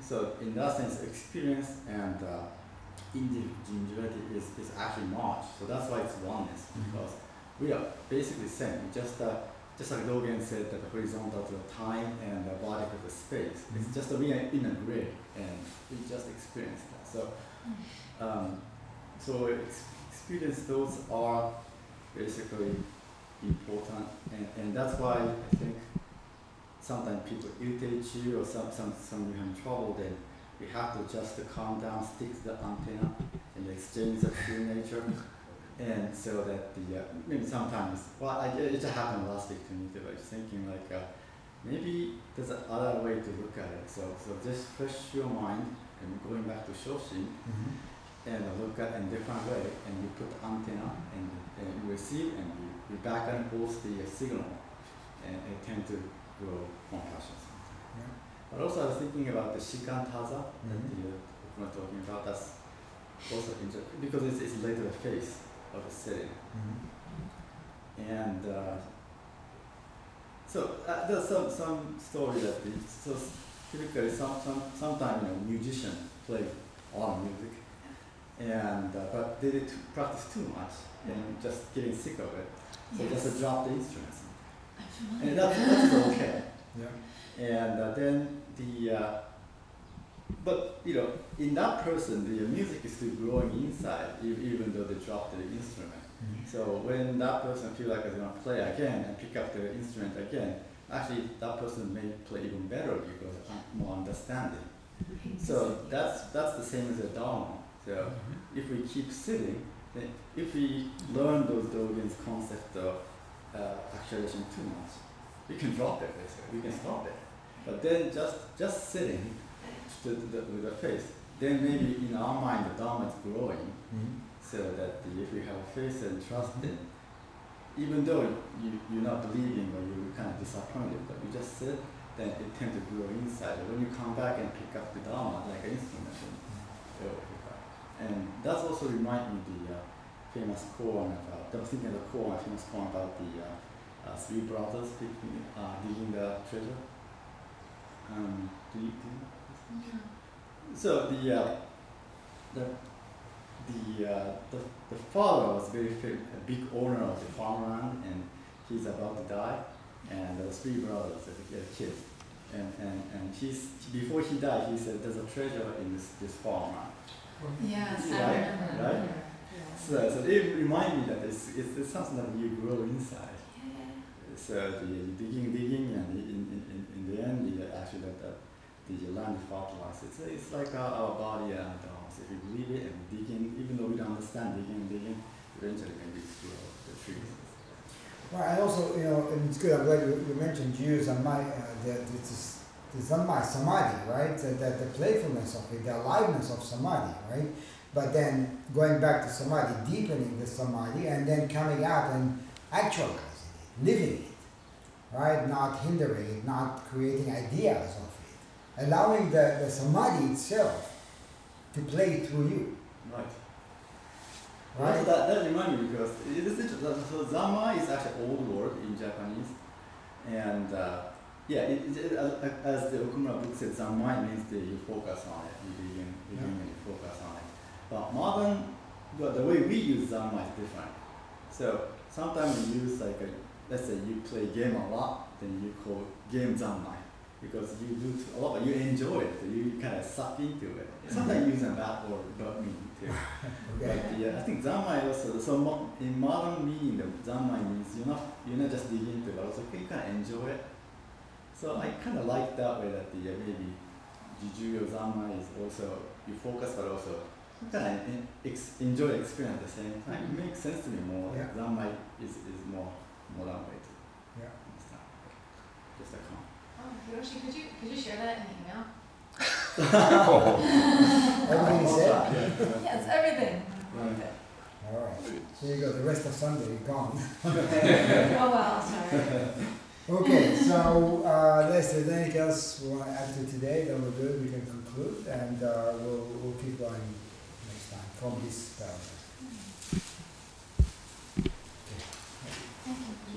So in that sense, experience and uh, individuality is, is actually merged. So that's why it's oneness because we are basically same. Just uh, just like Logan said that the horizontal to the time and the vertical to the space. It's just that we are in a grid and we just experience that. So um, so ex- experience those are basically important, and, and that's why I think sometimes people irritate you or some, some, some you have trouble, then you have to just calm down, stick to the antenna, and exchange the true nature. And so that the, uh, maybe sometimes, well, I, it just happened last week to me too, I was thinking like, uh, maybe there's another way to look at it. So, so just fresh your mind and going back to Shoshin and look at in different way and you put antenna and, and you receive and you, you back and forth the uh, signal and it tend to grow compassion sometimes. Yeah. But also I was thinking about the shikantaza that Mhm. the uh, we're talking about. That's also interesting because it's, it's later the face of the setting. And uh, so uh, there's some some story that the, so typically some some sometimes you know musician play a lot of music, and uh, but they did practice too much and just getting sick of it. So just drop the instruments, and that's that's okay. Yeah. And uh, then the uh, but you know in that person the music is still growing inside even though they dropped the instrument. So when that person feel like they're gonna play again and pick up the instrument again, actually that person may play even better because more understanding. So that's that's the same as a Dharma. So if we keep sitting, then if we learn those Dogen's concept of uh, acceleration too much, we can drop it basically. We can stop it. But then just just sitting to the, with the face, then maybe in our mind the Dharma is growing so that if you have faith and trust in, even though you, you're not believing or you're kind of disappointed, but you just sit, then it tends to grow inside. When you come back and pick up the Dharma like an instrument, then it will pick up. And that's also remind me the uh, famous koan about, I was thinking of the koan, famous koan about the uh, uh, three brothers digging, uh, digging the treasure. Um, do you, do you so the uh, the the, uh, the the father was very a big owner of the farmland, and he's about to die, and there was three brothers a, kid, and and and he's before he died, he said, "There's a treasure in this this farmland." Yes, I Right, remember. right. So, so it reminded me that it's, it's, it's something that you grow inside. Yeah. So the digging, digging, and in, in, in, in the end, actually that, that the land fertilized. It's, it's like our, our body and our if you believe it and dig in, even though we don't understand digging, and digging, eventually maybe it's grow the trees. Well, and also, you know, and it's good, I'm glad you, you mentioned Jijuyu Zanmai, uh, that it's is, the Zanmai Samadhi, right? That, that the playfulness of it, the aliveness of Samadhi, right? But then going back to Samadhi, deepening the Samadhi, and then coming out and actualizing it, living it, right? Not hindering it, not creating ideas. Allowing the, the Samadhi itself to play through you, Right. right? That, that reminds me because it is interesting. So Zama is actually old word in Japanese, and uh, yeah, it, it, as, the Okumura book said, Zama means that you focus on it, you begin, begin Yeah. and you focus on it. But modern, the way we use Zama is different. So sometimes we use like a, let's say you play game a lot, then you call game Zanmai because you do a lot, but you enjoy it, you kind of suck into it. Sometimes you use a bad word, but me too. Okay. But yeah, I think Zanmai also, so mo- in modern meaning, the Zanmai means you're not, you're not just digging into it, but also you kind of enjoy it. So I kind of like that way that the, uh, maybe Jijuyu Zanmai is also, you focus but also kind of ex- enjoy experience at the same time. It makes sense to me more, Yeah. like Zanmai is, is more modern way Could you, could you share that in the email? Oh. Everything you said? Yes, everything. Right. All right. So you got the rest of Sunday gone. oh, well, sorry. Okay, so uh, unless there's anything else we want to add to today, then we're good. We can conclude, and uh, we'll we'll keep going next time from this paragraph. Mm-hmm. Okay. Thank you.